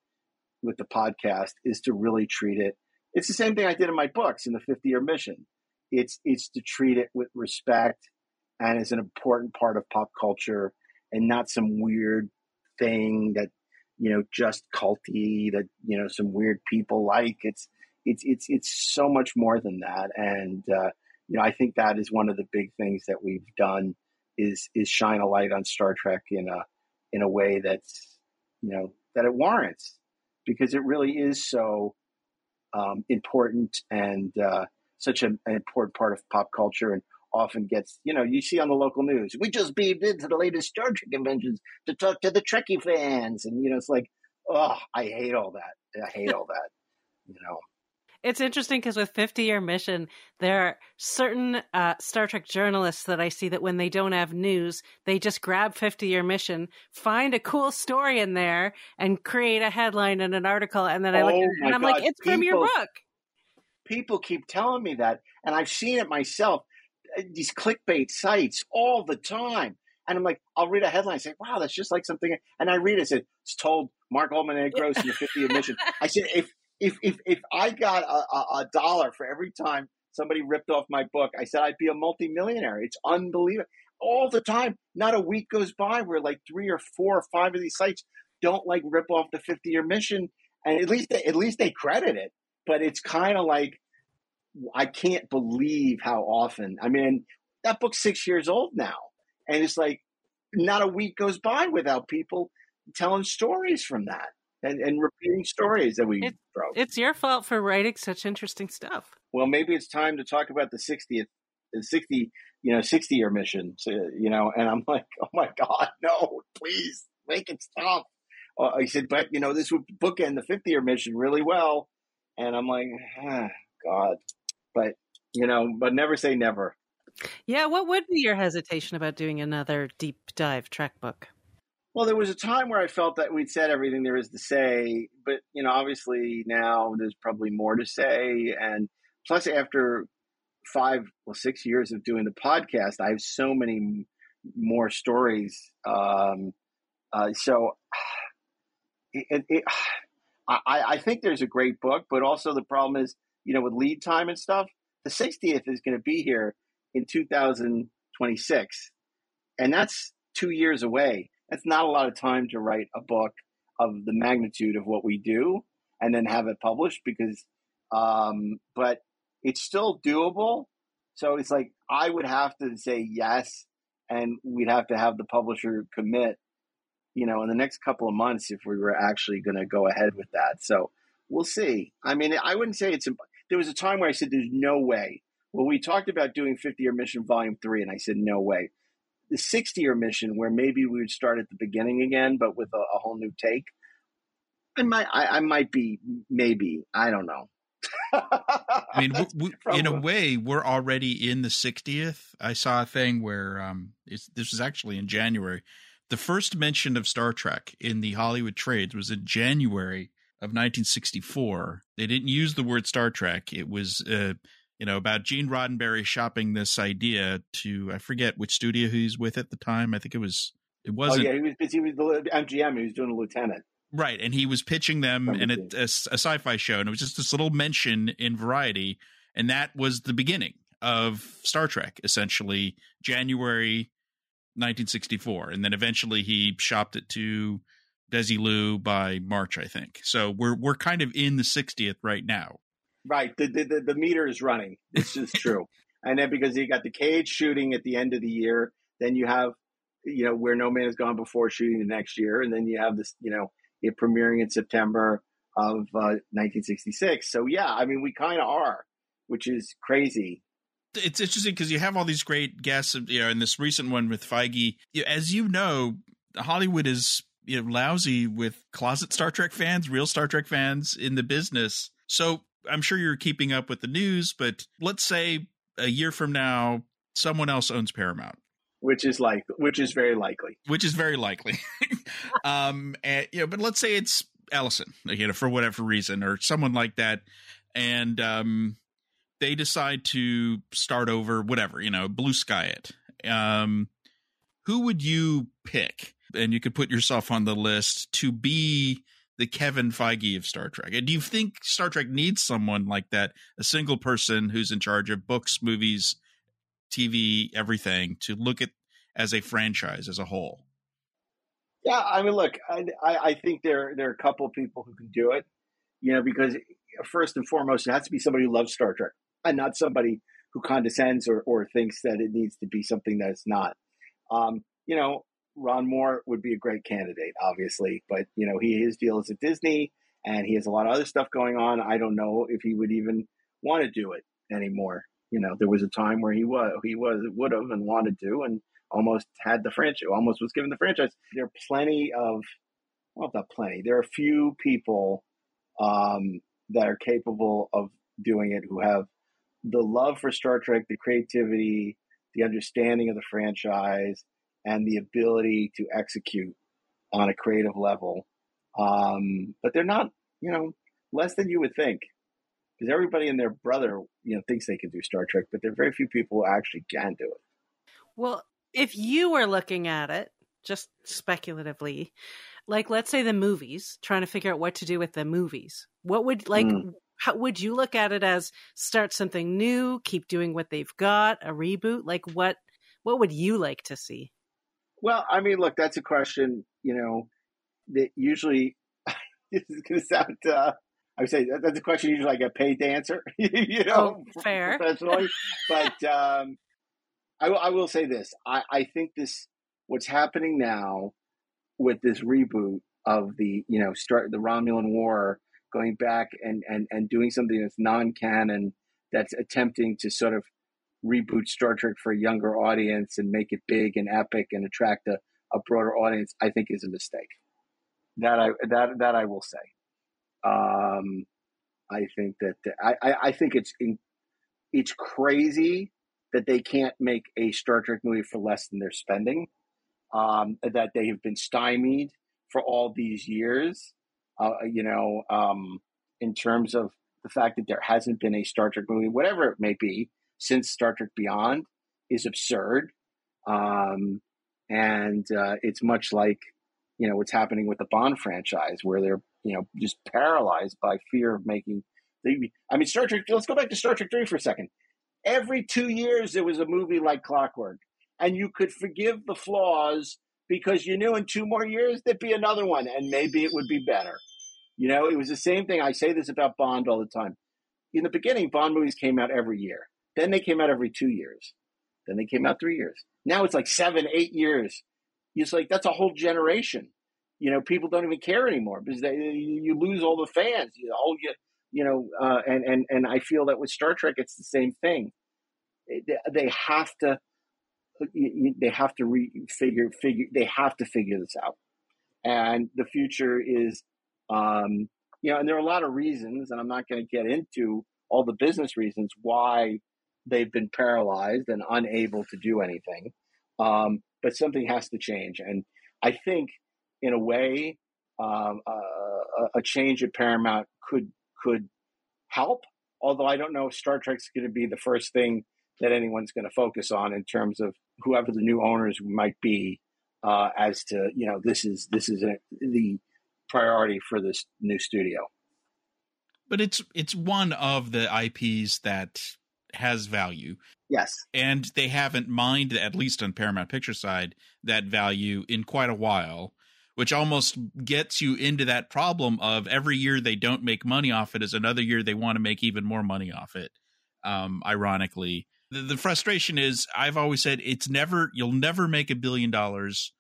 Speaker 3: with the podcast is to really treat it. It's the same thing I did in my books in the 50 year mission. It's it's to treat it with respect and as an important part of pop culture and not some weird thing that you know just culty that you know some weird people like. It's it's it's it's so much more than that, and uh, you know I think that is one of the big things that we've done is is shine a light on Star Trek in a in a way that's you know that it warrants because it really is so um, important and uh, such an, an important part of pop culture and often gets, you know, you see on the local news, we just beamed into the latest Star Trek conventions to talk to the Trekkie fans. And, you know, it's like, oh, I hate all that. I hate all that, [laughs] you know.
Speaker 2: It's interesting because with 50 year mission, there are certain uh, Star Trek journalists that I see that when they don't have news, they just grab 50 year mission, find a cool story in there, and create a headline and an article. And then I look oh at it and I'm God. like, it's people, from your book.
Speaker 3: People keep telling me that. And I've seen it myself, uh, these clickbait sites all the time. And I'm like, I'll read a headline and say, wow, that's just like something. And I read it, said, it's told Mark Altman and Ed Gross in the 50 year mission. I said, if if if if I got a, a, dollar for every time somebody ripped off my book, I said I'd be a multimillionaire. It's unbelievable. All the time, not a week goes by where like three or four or five of these sites don't like rip off the 50 year mission, and at least they, at least they credit it. But it's kind of like I can't believe how often. I mean, that book's six years old now, and it's like not a week goes by without people telling stories from that and, and repeating stories that we
Speaker 2: it, It's your fault for writing such interesting stuff.
Speaker 3: Well, maybe it's time to talk about the 60th, the 60, you know, 60 year mission, so, you know, and I'm like, [laughs] oh my God, no, please make it stop. Uh, he said, but, you know, this would bookend the 50 year mission really well. And I'm like, ah, God, but, you know, but never say never.
Speaker 2: Yeah. What would be your hesitation about doing another deep dive Trek book?
Speaker 3: Well, there was a time where I felt that we'd said everything there is to say, but you know, obviously now there's probably more to say, and plus, after five well six years of doing the podcast, I have so many more stories. Um, uh, so, [sighs] it, it, [sighs] I, I think there's a great book, but also the problem is, you know, with lead time and stuff, the 60th is going to be here in 2026, and that's two years away that's not a lot of time to write a book of the magnitude of what we do and then have it published because um, but it's still doable so it's like i would have to say yes and we'd have to have the publisher commit you know, in the next couple of months if we were actually going to go ahead with that. So we'll see. I mean, I wouldn't say it's. There was a time where I said, "There's no way." Well, we talked about doing 50 year mission volume three, and I said, "No way." The 60 year mission, where maybe we would start at the beginning again, but with a, a whole new take. I might, I, I might be, maybe, I don't know. [laughs]
Speaker 1: I mean, we, we, [laughs] in a way, we're already in the 60th. I saw a thing where um, this was actually in January. The first mention of Star Trek in the Hollywood trades was in January of 1964. They didn't use the word Star Trek. It was, uh, you know, about Gene Roddenberry shopping this idea to I forget which studio he's with at the time. I think it was it wasn't.
Speaker 3: Oh yeah, he was he was the MGM. He was doing a lieutenant.
Speaker 1: Right, and he was pitching them in a, a, a, sci-fi show, and it was just this little mention in Variety, and that was the beginning of Star Trek, essentially January 1964, and then eventually he shopped it to Desilu by March, I think. So we're we're kind of in the 60th right now.
Speaker 3: Right, the the, the meter is running. This is [laughs] true, and then because you got the cage shooting at the end of the year, then you have you know where No Man Has Gone before shooting the next year, and then you have this you know it premiering in September of uh, 1966. So yeah, I mean, we kind of are, which is crazy.
Speaker 1: It's interesting because you have all these great guests, you know, in this recent one with Feige. As you know, Hollywood is you know lousy with closet Star Trek fans, real Star Trek fans in the business. So I'm sure you're keeping up with the news, but let's say a year from now, someone else owns Paramount.
Speaker 3: Which is like which is very likely.
Speaker 1: Which is very likely. [laughs] Um and you know but let's say it's ellison you know for whatever reason or someone like that and um they decide to start over whatever you know blue sky it. Um who would you pick? And you could put yourself on the list to be the Kevin Feige of Star Trek. And do you think Star Trek needs someone like that, a single person who's in charge of books, movies, TV, everything to look at as a franchise as a whole?
Speaker 3: Yeah, I mean, look, I, I think there there are a couple of people who can do it. You know, because first and foremost, it has to be somebody who loves Star Trek and not somebody who condescends or, or thinks that it needs to be something that it's not. Um, you know, Ron Moore would be a great candidate, obviously, but you know, he his deal is at Disney and he has a lot of other stuff going on. I don't know if he would even want to do it anymore. You know, there was a time where he was he was would have and wanted to, and almost had the franchise, almost was given the franchise. There are plenty of, well, not plenty. There are few people um, that are capable of doing it who have the love for Star Trek, the creativity, the understanding of the franchise, and the ability to execute on a creative level. Um, but they're not, you know, less than you would think because everybody and their brother, you know, thinks they can do Star Trek, but there are very few people who actually can do it.
Speaker 2: Well, if you were looking at it, just speculatively, like let's say the movies, trying to figure out what to do with the movies, what would like mm. how would you look at it as start something new, keep doing what they've got, a reboot? Like what what would you like to see?
Speaker 3: Well, I mean, look, that's a question, you know, that usually [laughs] this is going to sound uh, I would say that, that's a question usually I get paid to answer, [laughs] you know,
Speaker 2: oh, [laughs] fair.
Speaker 3: professionally. but um, I, I, will say this: I, I think this what's happening now with this reboot of the you know start the Romulan War, going back and and and doing something that's non-canon, that's attempting to sort of reboot Star Trek for a younger audience and make it big and epic and attract a, a broader audience, I think is a mistake. That I that that I will say. Um, I think that I, I, I think it's in, it's crazy that they can't make a Star Trek movie for less than they're spending. Um, that they have been stymied for all these years. Uh, you know, um, in terms of the fact that there hasn't been a Star Trek movie, whatever it may be, since Star Trek Beyond, is absurd. Um, and uh, it's much like you know what's happening with the Bond franchise, where they're you know, just paralyzed by fear of making. The, I mean, Star Trek. Let's go back to Star Trek Three for a second. Every two years, there was a movie like Clockwork, and you could forgive the flaws because you knew in two more years there'd be another one, and maybe it would be better. You know, it was the same thing. I say this about Bond all the time. In the beginning, Bond movies came out every year. Then they came out every two years. Then they came out three years. Now it's like seven, eight years. It's like that's a whole generation you know, people don't even care anymore because they, you lose all the fans. You all you you know, uh, and and and I feel that with Star Trek, it's the same thing. They have to they have to refigure figure they have to figure this out, and the future is, um, you know, and there are a lot of reasons, and I'm not going to get into all the business reasons why they've been paralyzed and unable to do anything. Um, but something has to change, and I think, in a way, um, uh, a change at Paramount could could help. Although I don't know if Star Trek's going to be the first thing that anyone's going to focus on in terms of whoever the new owners might be, uh, as to you know this is this is a, the priority for this new studio.
Speaker 1: But it's it's one of the IPs that has value.
Speaker 3: Yes.
Speaker 1: And they haven't mined, at least on Paramount Picture side, that value in quite a while which almost gets you into that problem of every year they don't make money off it is another year they want to make even more money off it. Um, ironically, the, the frustration is I've always said it's never you'll never make a billion dollars.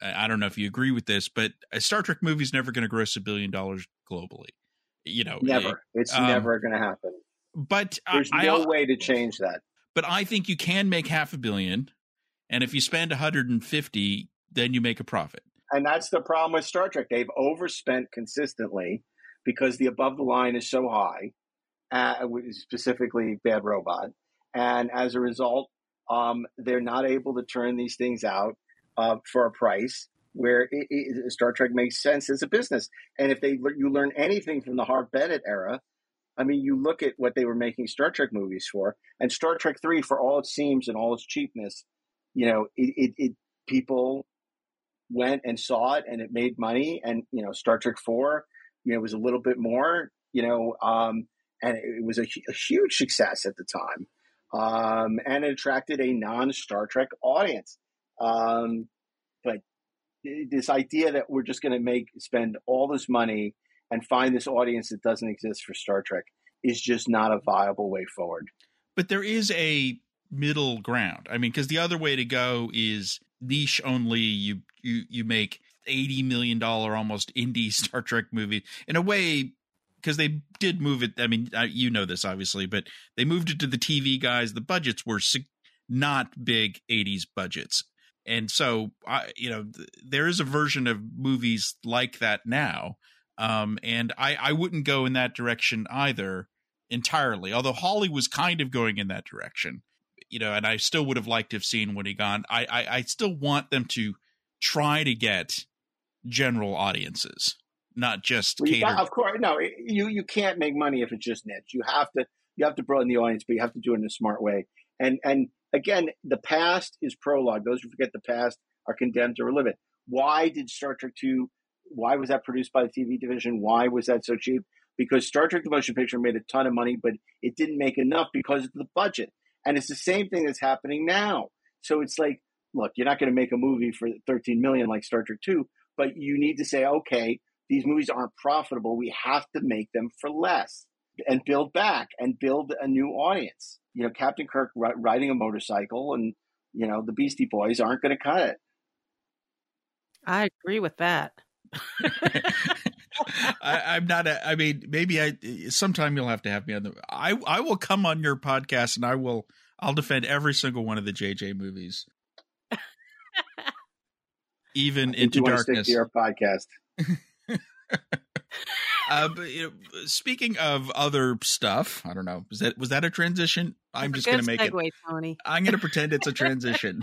Speaker 1: I don't know if you agree with this, but a Star Trek movie is never going to gross a billion dollars globally. You know,
Speaker 3: never. It, it's um, never going to happen.
Speaker 1: But
Speaker 3: there's I, no I, way to change that.
Speaker 1: But I think you can make half a billion, and if you spend 150, then you make a profit
Speaker 3: and that's the problem with Star Trek. They've overspent consistently because the above the line is so high, uh, specifically Bad Robot, and as a result, um, they're not able to turn these things out uh, for a price where it, it, Star Trek makes sense as a business. And if they you learn anything from the Harve Bennett era, I mean, you look at what they were making Star Trek movies for, and Star Trek Three, for all its seams and all its cheapness, you know, it, it people went and saw it and it made money. And, you know, Star Trek 4, you know, was a little bit more, you know, um, and it was a, a, huge success at the time. Um, and it attracted a non Star Trek audience. Um, but this idea that we're just going to make spend all this money and find this audience that doesn't exist for Star Trek is just not a viable way forward.
Speaker 1: But there is a middle ground. I mean, because the other way to go is niche only. You you you make eighty million dollar almost indie [laughs] Star Trek movie in a way because they did move it. I mean, you know this obviously, but they moved it to the TV guys. The budgets were not big '80s budgets, and so I, you know, th- there is a version of movies like that now. Um, and I, I wouldn't go in that direction either entirely. Although Hawley was kind of going in that direction, you know, and I still would have liked to have seen when he gone. I, I, I still want them to try to get general audiences, not just well,
Speaker 3: got, of course, no, you you can't make money if it's just niche. You have to you have to broaden the audience, but you have to do it in a smart way. And and again, the past is prologue. Those who forget the past are condemned to relive it. Why did Star Trek two? Why was that produced by the TV division? Why was that so cheap? Because Star Trek the Motion Picture made a ton of money, but it didn't make enough because of the budget. And it's the same thing that's happening now. So it's like look, you're not going to make a movie for 13 million like Star Trek 2, but you need to say, okay, these movies aren't profitable. We have to make them for less and build back and build a new audience. You know, Captain Kirk riding a motorcycle and, you know, the Beastie Boys aren't going to cut it.
Speaker 2: I agree with that. [laughs]
Speaker 1: I, am not. A, I mean, maybe I. Sometime you'll have to have me on the. I I will come on your podcast and I will. I'll defend every single one of the JJ movies even into
Speaker 3: you
Speaker 1: darkness.
Speaker 3: your podcast. [laughs]
Speaker 1: uh, but, you know, speaking of other stuff, I don't know. Was that was that a transition? I'm just going to make
Speaker 2: segue,
Speaker 1: it.
Speaker 2: Tony.
Speaker 1: I'm going to pretend it's a transition.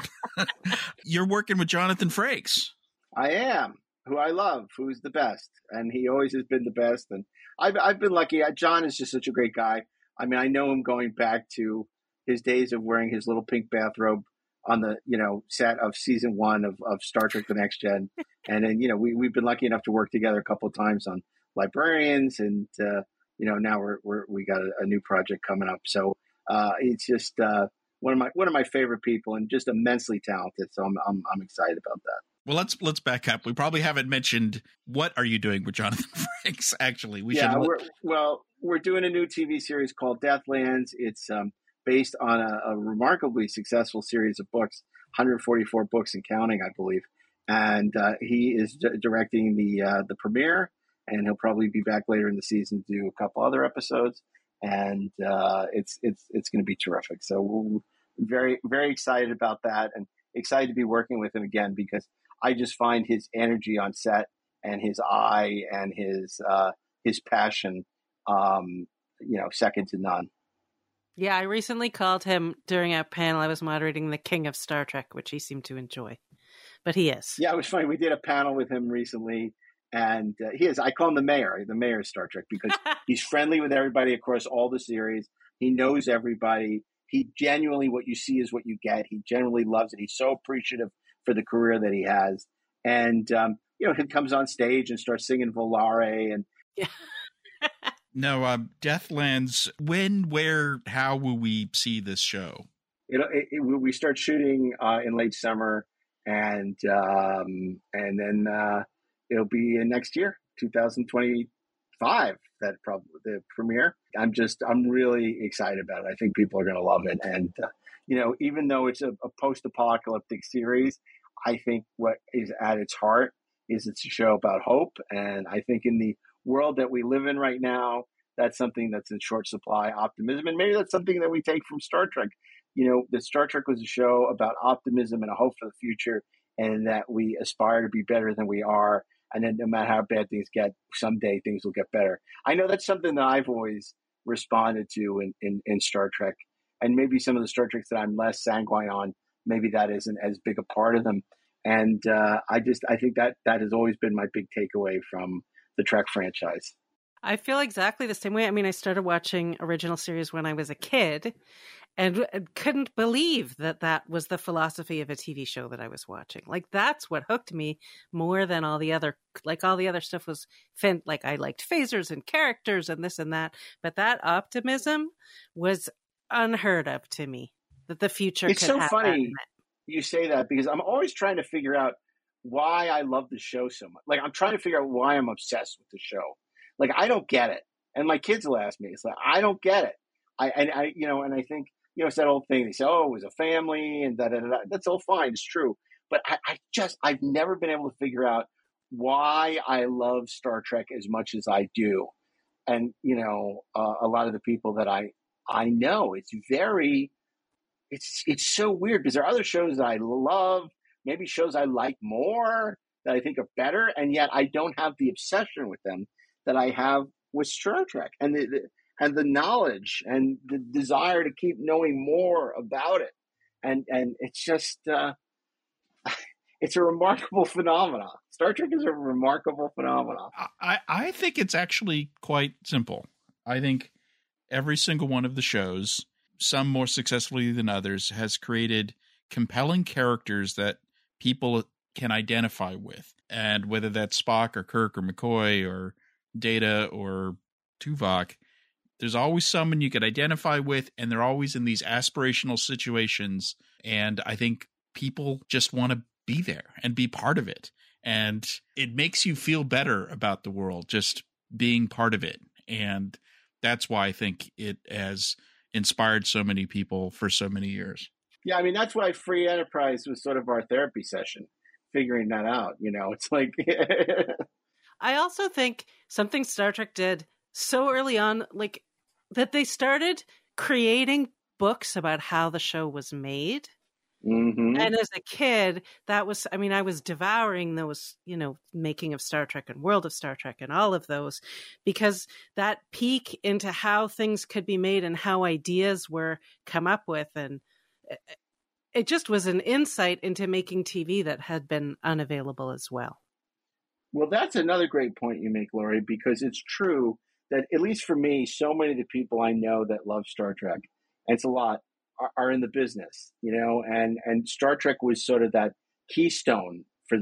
Speaker 1: [laughs] You're working with Jonathan Frakes.
Speaker 3: I am, who I love, who's the best, and he always has been the best. And I've I've been lucky. John is just such a great guy. I mean, I know him going back to his days of wearing his little pink bathrobe on the you know set of season one of, of Star Trek: The Next Gen, [laughs] and then you know we we've been lucky enough to work together a couple of times on Librarians, and uh, you know now we're, we're we got a, a new project coming up. So uh, it's just uh, one of my one of my favorite people, and just immensely talented. So I'm I'm, I'm excited about that.
Speaker 1: Well, let's let's back up. We probably haven't mentioned what are you doing with Jonathan [laughs] Frakes. Actually, we
Speaker 3: yeah,
Speaker 1: should.
Speaker 3: We're, well, we're doing a new TV series called Deathlands. It's um, based on a, a remarkably successful series of books, 144 books and counting, I believe. and uh, he is d- directing the uh, the premiere, and he'll probably be back later in the season to do a couple other episodes, and uh, it's it's it's going to be terrific. So we're very very excited about that, and excited to be working with him again because I just find his energy on set and his eye and his uh, his passion, um, you know, second to none.
Speaker 2: Yeah, I recently called him during a panel I was moderating the King of Star Trek, which he seemed to enjoy. But he is.
Speaker 3: Yeah, it was funny. We did a panel with him recently, and uh, he is. I call him the mayor, the mayor of Star Trek, because [laughs] he's friendly with everybody across all the series. He knows everybody. He genuinely, what you see is what you get. He generally loves it. He's so appreciative for the career that he has, and um, you know, he comes on stage and starts singing Volare, and
Speaker 2: yeah. [laughs]
Speaker 1: No, um, Deathlands. When, where, how will we see this show?
Speaker 3: It, it, it we start shooting uh, in late summer, and um, and then uh, it'll be in next year, 2025. That probably the premiere. I'm just I'm really excited about it. I think people are going to love it, and uh, you know, even though it's a, a post-apocalyptic series, I think what is at its heart is it's a show about hope, and I think in the world that we live in right now, that's something that's in short supply optimism. And maybe that's something that we take from Star Trek. You know, that Star Trek was a show about optimism and a hope for the future, and that we aspire to be better than we are. And then no matter how bad things get, someday things will get better. I know that's something that I've always responded to in, in, in Star Trek. And maybe some of the Star Treks that I'm less sanguine on, maybe that isn't as big a part of them. And uh, I just, I think that that has always been my big takeaway from the Trek franchise.
Speaker 2: I feel exactly the same way. I mean, I started watching original series when I was a kid and couldn't believe that that was the philosophy of a TV show that I was watching. Like that's what hooked me more than all the other like all the other stuff was fin- like I liked phasers and characters and this and that, but that optimism was unheard of to me. That the future
Speaker 3: It's so funny you say that because I'm always trying to figure out why I love the show so much. Like I'm trying to figure out why I'm obsessed with the show. Like I don't get it, and my kids will ask me. It's like I don't get it. I and I you know, and I think you know it's that old thing. They say, "Oh, it was a family," and da da da. That's all fine. It's true, but I, I just I've never been able to figure out why I love Star Trek as much as I do. And you know, uh, a lot of the people that I I know, it's very it's it's so weird because there are other shows that I love, maybe shows I like more that I think are better, and yet I don't have the obsession with them that I have with Star Trek and the, the and the knowledge and the desire to keep knowing more about it. And and it's just uh, [laughs] it's a remarkable phenomenon. Star Trek is a remarkable phenomenon.
Speaker 1: I, I think it's actually quite simple. I think every single one of the shows, some more successfully than others, has created compelling characters that people can identify with. And whether that's Spock or Kirk or McCoy or Data or Tuvok, there's always someone you could identify with, and they're always in these aspirational situations. And I think people just want to be there and be part of it. And it makes you feel better about the world just being part of it. And that's why I think it has inspired so many people for so many years.
Speaker 3: Yeah, I mean that's why Free Enterprise was sort of our therapy session, figuring that out. You know, it's like [laughs]
Speaker 2: I also think something Star Trek did so early on, like that they started creating books about how the show was made.
Speaker 3: Mm-hmm.
Speaker 2: And as a kid, that was, I mean, I was devouring those, you know, making of Star Trek and World of Star Trek and all of those because that peek into how things could be made and how ideas were come up with. And it just was an insight into making TV that had been unavailable as well.
Speaker 3: Well, that's another great point you make, Laurie, because it's true that, at least for me, so many of the people I know that love Star Trek, it's a lot, are, are in the business, you know, and, and Star Trek was sort of that keystone for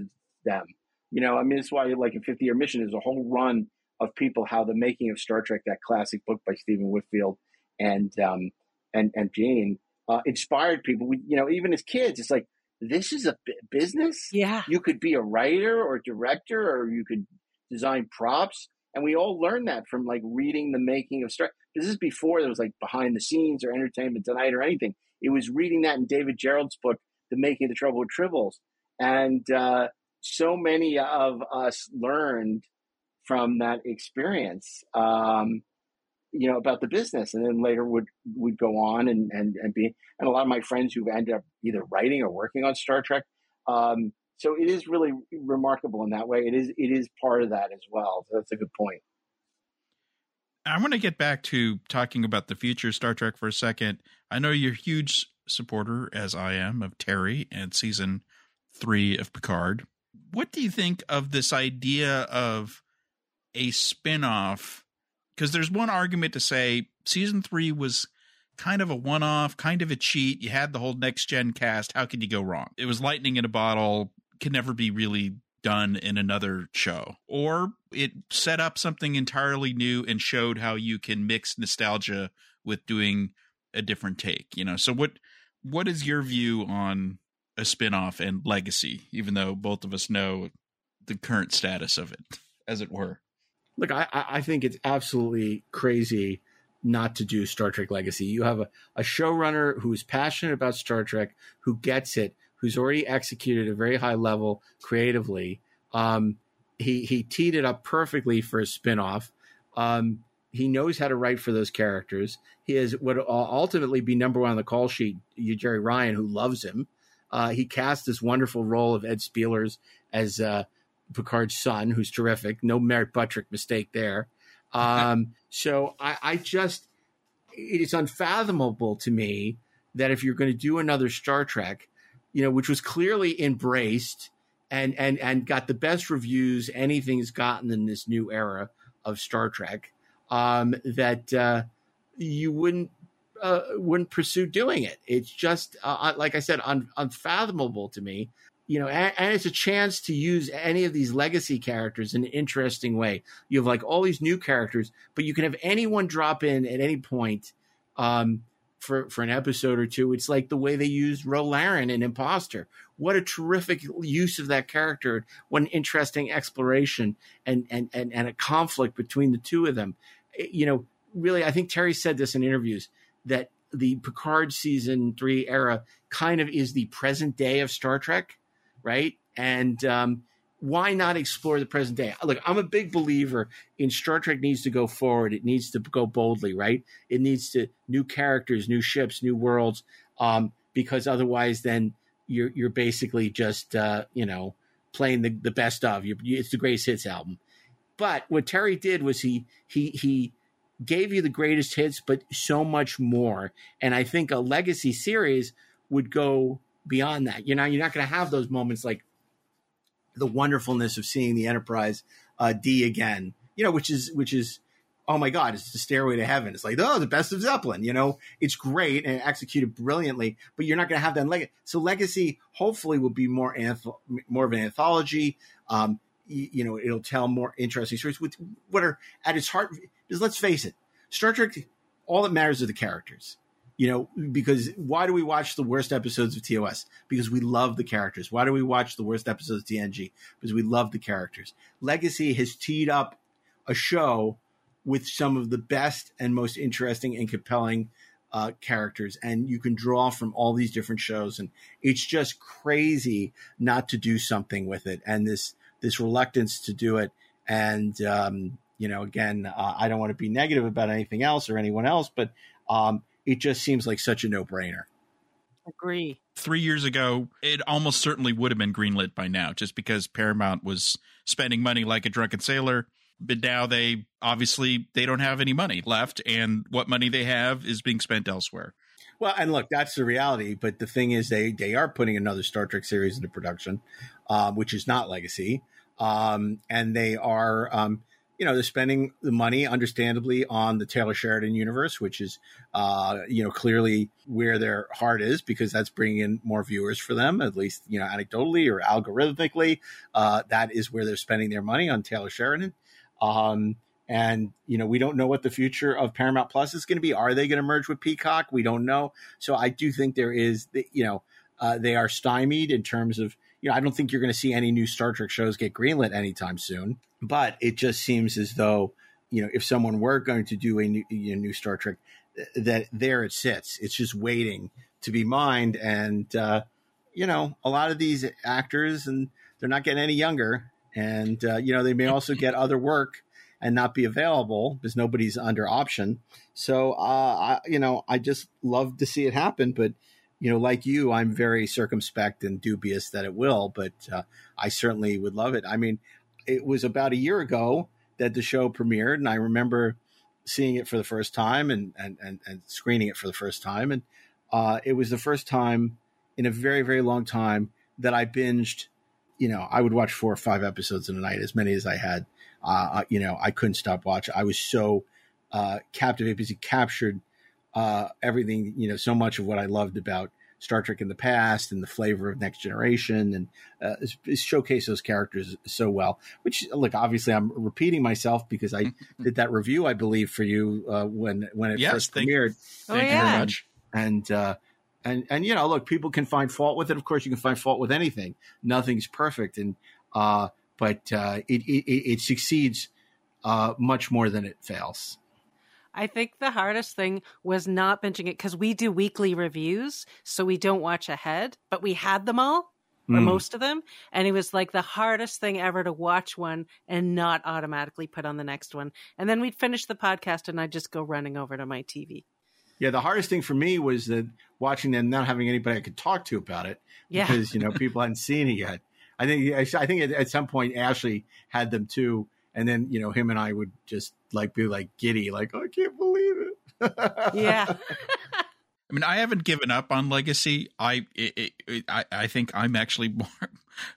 Speaker 3: them. You know, I mean, it's why, like, in 50 Year Mission, is a whole run of people how the making of Star Trek, that classic book by Stephen Whitfield and um, and and Gene, uh, inspired people. We, you know, even as kids, it's like this is a business.
Speaker 2: Yeah.
Speaker 3: You could be a writer or director, or you could design props. And we all learned that from like reading the making of Star. This is before there was like behind the scenes or Entertainment Tonight or anything. It was reading that in David Gerrold's book, The Making of the Trouble with Tribbles. And uh,
Speaker 4: so many of us learned from that experience. Um, you know about the business and then later would would go on and and, and be and a lot of my friends who ended up either writing or working on star trek um, so it is really remarkable in that way it is it is part of that as well so that's a good point
Speaker 1: i want to get back to talking about the future star trek for a second i know you're a huge supporter as i am of terry and season three of picard what do you think of this idea of a spin-off because there's one argument to say season three was kind of a one off, kind of a cheat. You had the whole next gen cast. How could you go wrong? It was lightning in a bottle, can never be really done in another show. Or it set up something entirely new and showed how you can mix nostalgia with doing a different take, you know. So what what is your view on a spin-off and legacy, even though both of us know the current status of it, as it were?
Speaker 3: look, I, I think it's absolutely crazy not to do Star Trek Legacy. You have a, a showrunner who's passionate about Star Trek, who gets it, who's already executed a very high level creatively. Um, he he teed it up perfectly for a spinoff. Um, he knows how to write for those characters. He has what ultimately be number one on the call sheet. You, Jeri Ryan, who loves him. Uh, he cast this wonderful role of Ed Speleers as uh, Picard's son, who's terrific. No Merritt Buttrick mistake there. Um, [laughs] so I, I just, it is unfathomable to me that if you're going to do another Star Trek, you know, which was clearly embraced and and and got the best reviews anything's gotten in this new era of Star Trek, um, that uh, you wouldn't uh, wouldn't pursue doing it. It's just uh, uh like I said, un- unfathomable to me you know, and, and, it's a chance to use any of these legacy characters in an interesting way. You have like all these new characters, but you can have anyone drop in at any point um, for for an episode or two. It's like the way they used Ro Laren in Imposter. What a terrific use of that character! What an interesting exploration and and and, and a conflict between the two of them. Eh, you know, really, I think Terry said this in interviews that the Picard season three era kind of is the present day of Star Trek right? And um, why not explore the present day? Look, I'm a big believer in Star Trek needs to go forward. It needs to go boldly, right? It needs to new characters, new ships, new worlds, um, because otherwise, then you're you're basically just uh, you know playing the, the best of. you it's the greatest hits album. But what Terry did was he he he gave you the greatest hits, but so much more. And I think a legacy series would go beyond that. You know, you're not going to have those moments like the wonderfulness of seeing the Enterprise uh, D again. You know, which is which is oh my god, it's the stairway to heaven. It's like oh, the best of Zeppelin. You know, it's great and executed brilliantly, but you're not going to have that. Leg- so legacy hopefully will be more anth- more of an anthology. Um, you, you know, it'll tell more interesting stories with what are at its heart. Because let's face it, Star Trek. All that matters are the characters you know, because why do we watch the worst episodes of TOS? Because we love the characters. Why do we watch the worst episodes of TNG? Because we love the characters. Legacy has teed up a show with some of the best and most interesting and compelling uh, characters, and you can draw from all these different shows, and it's just crazy not to do something with it, and this this reluctance to do it, and um, you know, again, uh, I don't want to be negative about anything else or anyone else, but um, it just seems like such a no brainer.
Speaker 2: Agree.
Speaker 1: Three years ago, it almost certainly would have been greenlit by now, just because Paramount was spending money like a drunken sailor. But now they obviously they don't have any money left, and what money they have is being spent elsewhere.
Speaker 3: Well, and look, that's the reality. But the thing is, they they are putting another Star Trek series into production, um, which is not Legacy, um, and they are um, you know, they're spending the money, understandably, on the Taylor Sheridan universe, which is, uh, you know, clearly where their heart is because that's bringing in more viewers for them, at least, you know, anecdotally or algorithmically. Uh, that is where they're spending their money on Taylor Sheridan. Um, and, you know, we don't know what the future of Paramount Plus is going to be. Are they going to merge with Peacock? We don't know. So I do think there is, you know, uh, they are stymied in terms of, you know, I don't think you're going to see any new Star Trek shows get greenlit anytime soon. But it just seems as though, you know, if someone were going to do a new, a new Star Trek, that there it sits. It's just waiting to be mined. And, uh, you know, a lot of these actors and they're not getting any younger, and uh, you know they may also get other work and not be available because nobody's under option. So, uh, I, you know, I just love to see it happen, but you know, like you, I'm very circumspect and dubious that it will, but uh, I certainly would love it. I mean, it was about a year ago that the show premiered, and I remember seeing it for the first time and and and, and screening it for the first time, and uh, it was the first time in a very very long time that I binged. You know, I would watch four or five episodes in a night, as many as I had. Uh, you know, I couldn't stop watching. I was so uh, captivated captured uh, everything. You know, so much of what I loved about Star Trek in the past and the flavor of Next Generation, and uh, showcase those characters so well. Which, look, obviously, I'm repeating myself because I [laughs] did that review, I believe, for you uh, when when it
Speaker 1: yes,
Speaker 3: first
Speaker 1: thank,
Speaker 3: premiered.
Speaker 2: Oh,
Speaker 1: Thank
Speaker 2: yeah.
Speaker 1: you very much.
Speaker 3: And uh, and and you know, look, people can find fault with it. Of course, you can find fault with anything. Nothing's perfect, and uh, but uh, it, it it succeeds uh, much more than it fails.
Speaker 2: I think the hardest thing was not binging it because we do weekly reviews, so we don't watch ahead, but we had them all or
Speaker 3: Mm.
Speaker 2: most of them, and it was like the hardest thing ever to watch one and not automatically put on the next one. And then we'd finish the podcast, and I'd just go running over to my TV.
Speaker 3: Yeah, the hardest thing for me was that watching them not having anybody I could talk to about it
Speaker 2: Yeah,
Speaker 3: because you know people hadn't seen it yet. I think I think at, at some point Ashley had them too, and then you know him and I would just like be like giddy, like oh, I can't believe it. [laughs]
Speaker 2: yeah.
Speaker 1: I mean, I haven't given up on Legacy. I it, it, I, I think I'm actually [laughs] more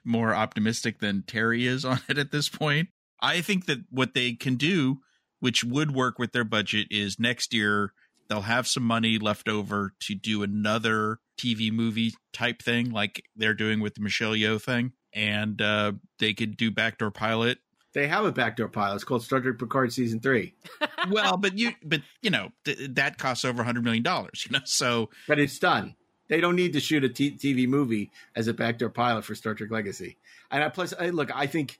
Speaker 1: more optimistic than Terry is on it at this point. I think that what they can do, which would work with their budget, is next year they'll have some money left over to do another TV movie type thing, like they're doing with the Michelle Yeoh thing, and uh, they could do backdoor pilot.
Speaker 3: They have a backdoor pilot. It's called Star Trek Picard season three, [laughs]
Speaker 1: Well, but you, but you know, th- that costs over a hundred million dollars. You know, so
Speaker 3: but it's done. They don't need to shoot a t- TV movie as a backdoor pilot for Star Trek Legacy. And I, plus, I, look, I think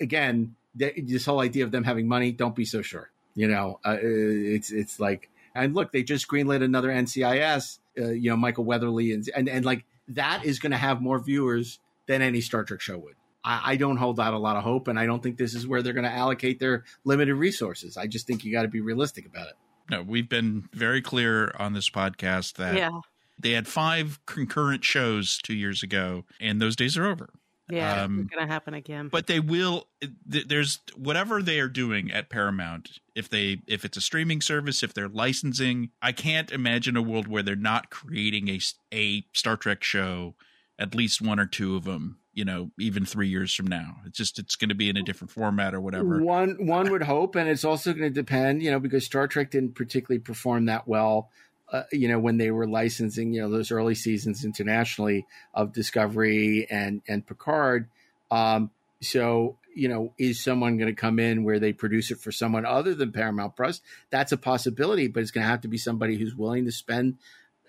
Speaker 3: again th- this whole idea of them having money. Don't be so sure. You know, uh, it's it's like, and look, they just greenlit another NCIS. Uh, you know, Michael Weatherly, and and and like that is going to have more viewers than any Star Trek show would. I, I don't hold out a lot of hope, and I don't think this is where they're going to allocate their limited resources. I just think you got to be realistic about it.
Speaker 1: no, we've been very clear on this podcast that
Speaker 2: yeah.
Speaker 1: they had five concurrent shows two years ago, and those days are over.
Speaker 2: Yeah.
Speaker 1: Um,
Speaker 2: it's going to happen again.
Speaker 1: But they will. th- There's whatever they are doing at Paramount. If they, if it's a streaming service, if they're licensing, I can't imagine a world where they're not creating a a Star Trek show, at least one or two of them. You know, even three years from now, it's just it's going to be in a different format or whatever.
Speaker 3: One one would hope, and it's also going to depend, you know, because Star Trek didn't particularly perform that well, uh, you know, when they were licensing, you know, those early seasons internationally of Discovery and and Picard. Um, so, you know, is someone going to come in where they produce it for someone other than Paramount Plus? That's a possibility, but it's going to have to be somebody who's willing to spend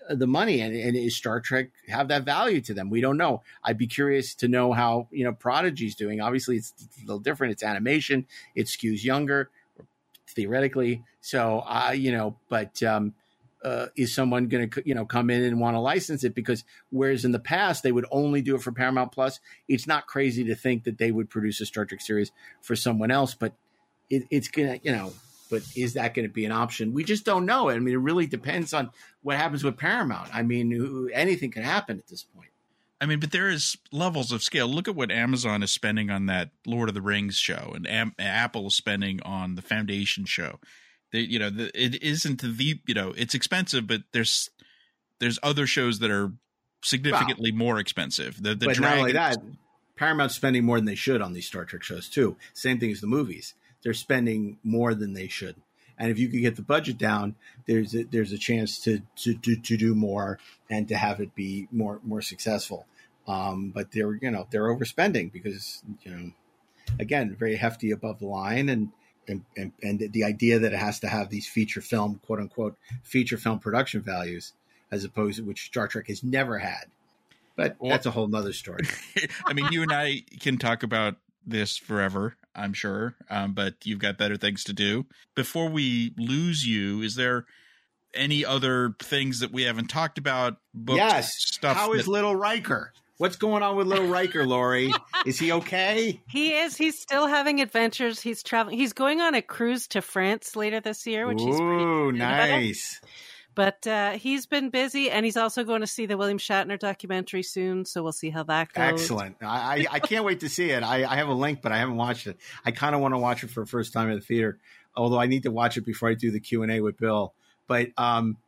Speaker 3: the money and, and is Star Trek have that value to them? We don't know. I'd be curious to know how you know Prodigy's doing. Obviously, it's a little different. It's animation. It skews younger, theoretically. So, uh, you know, but um, uh, is someone going to you know come in and want to license it? Because whereas in the past they would only do it for Paramount Plus, it's not crazy to think that they would produce a Star Trek series for someone else. But it, it's gonna, you know. But is that going to be an option? We just don't know. I mean, it really depends on what happens with Paramount. I mean, who- anything can happen at this point.
Speaker 1: I mean, but there is levels of scale. Look at what Amazon is spending on that Lord of the Rings show, and Am- Apple is spending on the Foundation show. They, you know, the, it isn't the you know it's expensive, but there's there's other shows that are significantly more expensive. The the
Speaker 3: but not only that, Paramount's spending more than they should on these Star Trek shows too. Same thing as the movies; they're spending more than they should. And if you could get the budget down, there's a, there's a chance to, to to to do more and to have it be more more successful. Um, but they're you know they're overspending because you know again very hefty above the line and. And, and, and the idea that it has to have these feature film, quote unquote, feature film production values, as opposed to which Star Trek has never had. But
Speaker 1: Well-
Speaker 3: that's a whole nother story. [laughs]
Speaker 1: I mean, you and I can talk about this forever, I'm sure, um, but you've got better things to do. Before we lose you, is there any other things that we haven't talked about? Books,
Speaker 3: yes.
Speaker 1: stuff.
Speaker 3: How is
Speaker 1: that-
Speaker 3: Little Riker? What's going on with little Riker, Laurie? [laughs] Is he okay?
Speaker 2: He is. He's still having adventures. He's traveling. He's going on a cruise to France later this year, which he's pretty
Speaker 3: Ooh,
Speaker 2: excited about. But uh, he's been busy, and he's also going to see the William Shatner documentary soon. So we'll see how that goes.
Speaker 3: Excellent. I, I, I can't wait to see it. I, I have a link, but I haven't watched it. I kind of want to watch it for the first time in the theater, although I need to watch it before I do the Q and A with Bill. But um,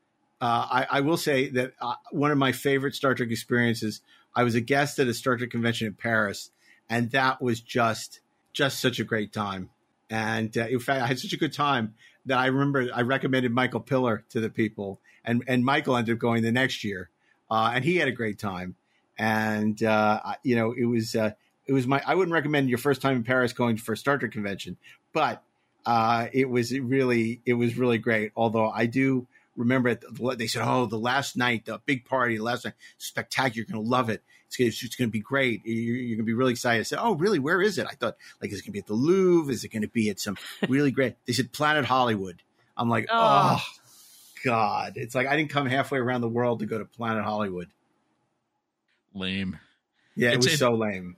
Speaker 3: uh, I, I will say that uh, one of my favorite Star Trek experiences. I was a guest at a Star Trek convention in Paris, and that was just just such a great time. And uh, in fact, I had such a good time that I remember I recommended Michael Piller to the people, and and Michael ended up going the next year, uh, and he had a great time. And uh, you know, it was uh, it was my I wouldn't recommend your first time in Paris going for a Star Trek convention, but uh, it was really it was really great. Although I do remember they said, "Oh, the last night, the big party, the last night, spectacular! You're going to love it. It's, gonna- it's going to be great. You're, you're going to be really excited." I said, "Oh, really? Where is it?" I thought, like, is it going to be at the Louvre? Is it going to be at some [laughs] really great? They said Planet Hollywood. I'm like,
Speaker 2: Oh.
Speaker 3: oh. God, it's like I didn't come halfway around the world to go to Planet Hollywood.
Speaker 1: Lame.
Speaker 3: Yeah, it
Speaker 1: It's-
Speaker 3: was
Speaker 1: it-
Speaker 3: so lame.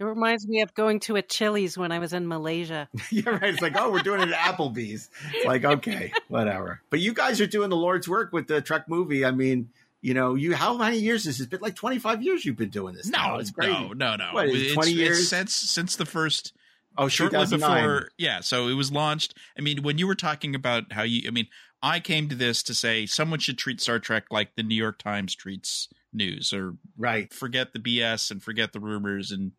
Speaker 2: It reminds me of going to a Chili's when I was in Malaysia. [laughs]
Speaker 3: You're right. It's like, oh, we're doing it at Applebee's. It's like, okay, whatever. But you guys are doing the Lord's work with the Trek movie. I mean, you know, you how many years has it been? Like 25 years you've been doing this. now.
Speaker 1: No,
Speaker 3: it's crazy.
Speaker 1: no, no, no.
Speaker 3: What,
Speaker 1: It's-
Speaker 3: 20
Speaker 1: it's
Speaker 3: years?
Speaker 1: since since the first
Speaker 3: Oh,
Speaker 1: shortly before yeah so it was launched i mean when you were talking about how you i mean i came to this to say someone should treat star trek like the new york times treats news or
Speaker 3: Right.
Speaker 1: forget the bs and forget the rumors and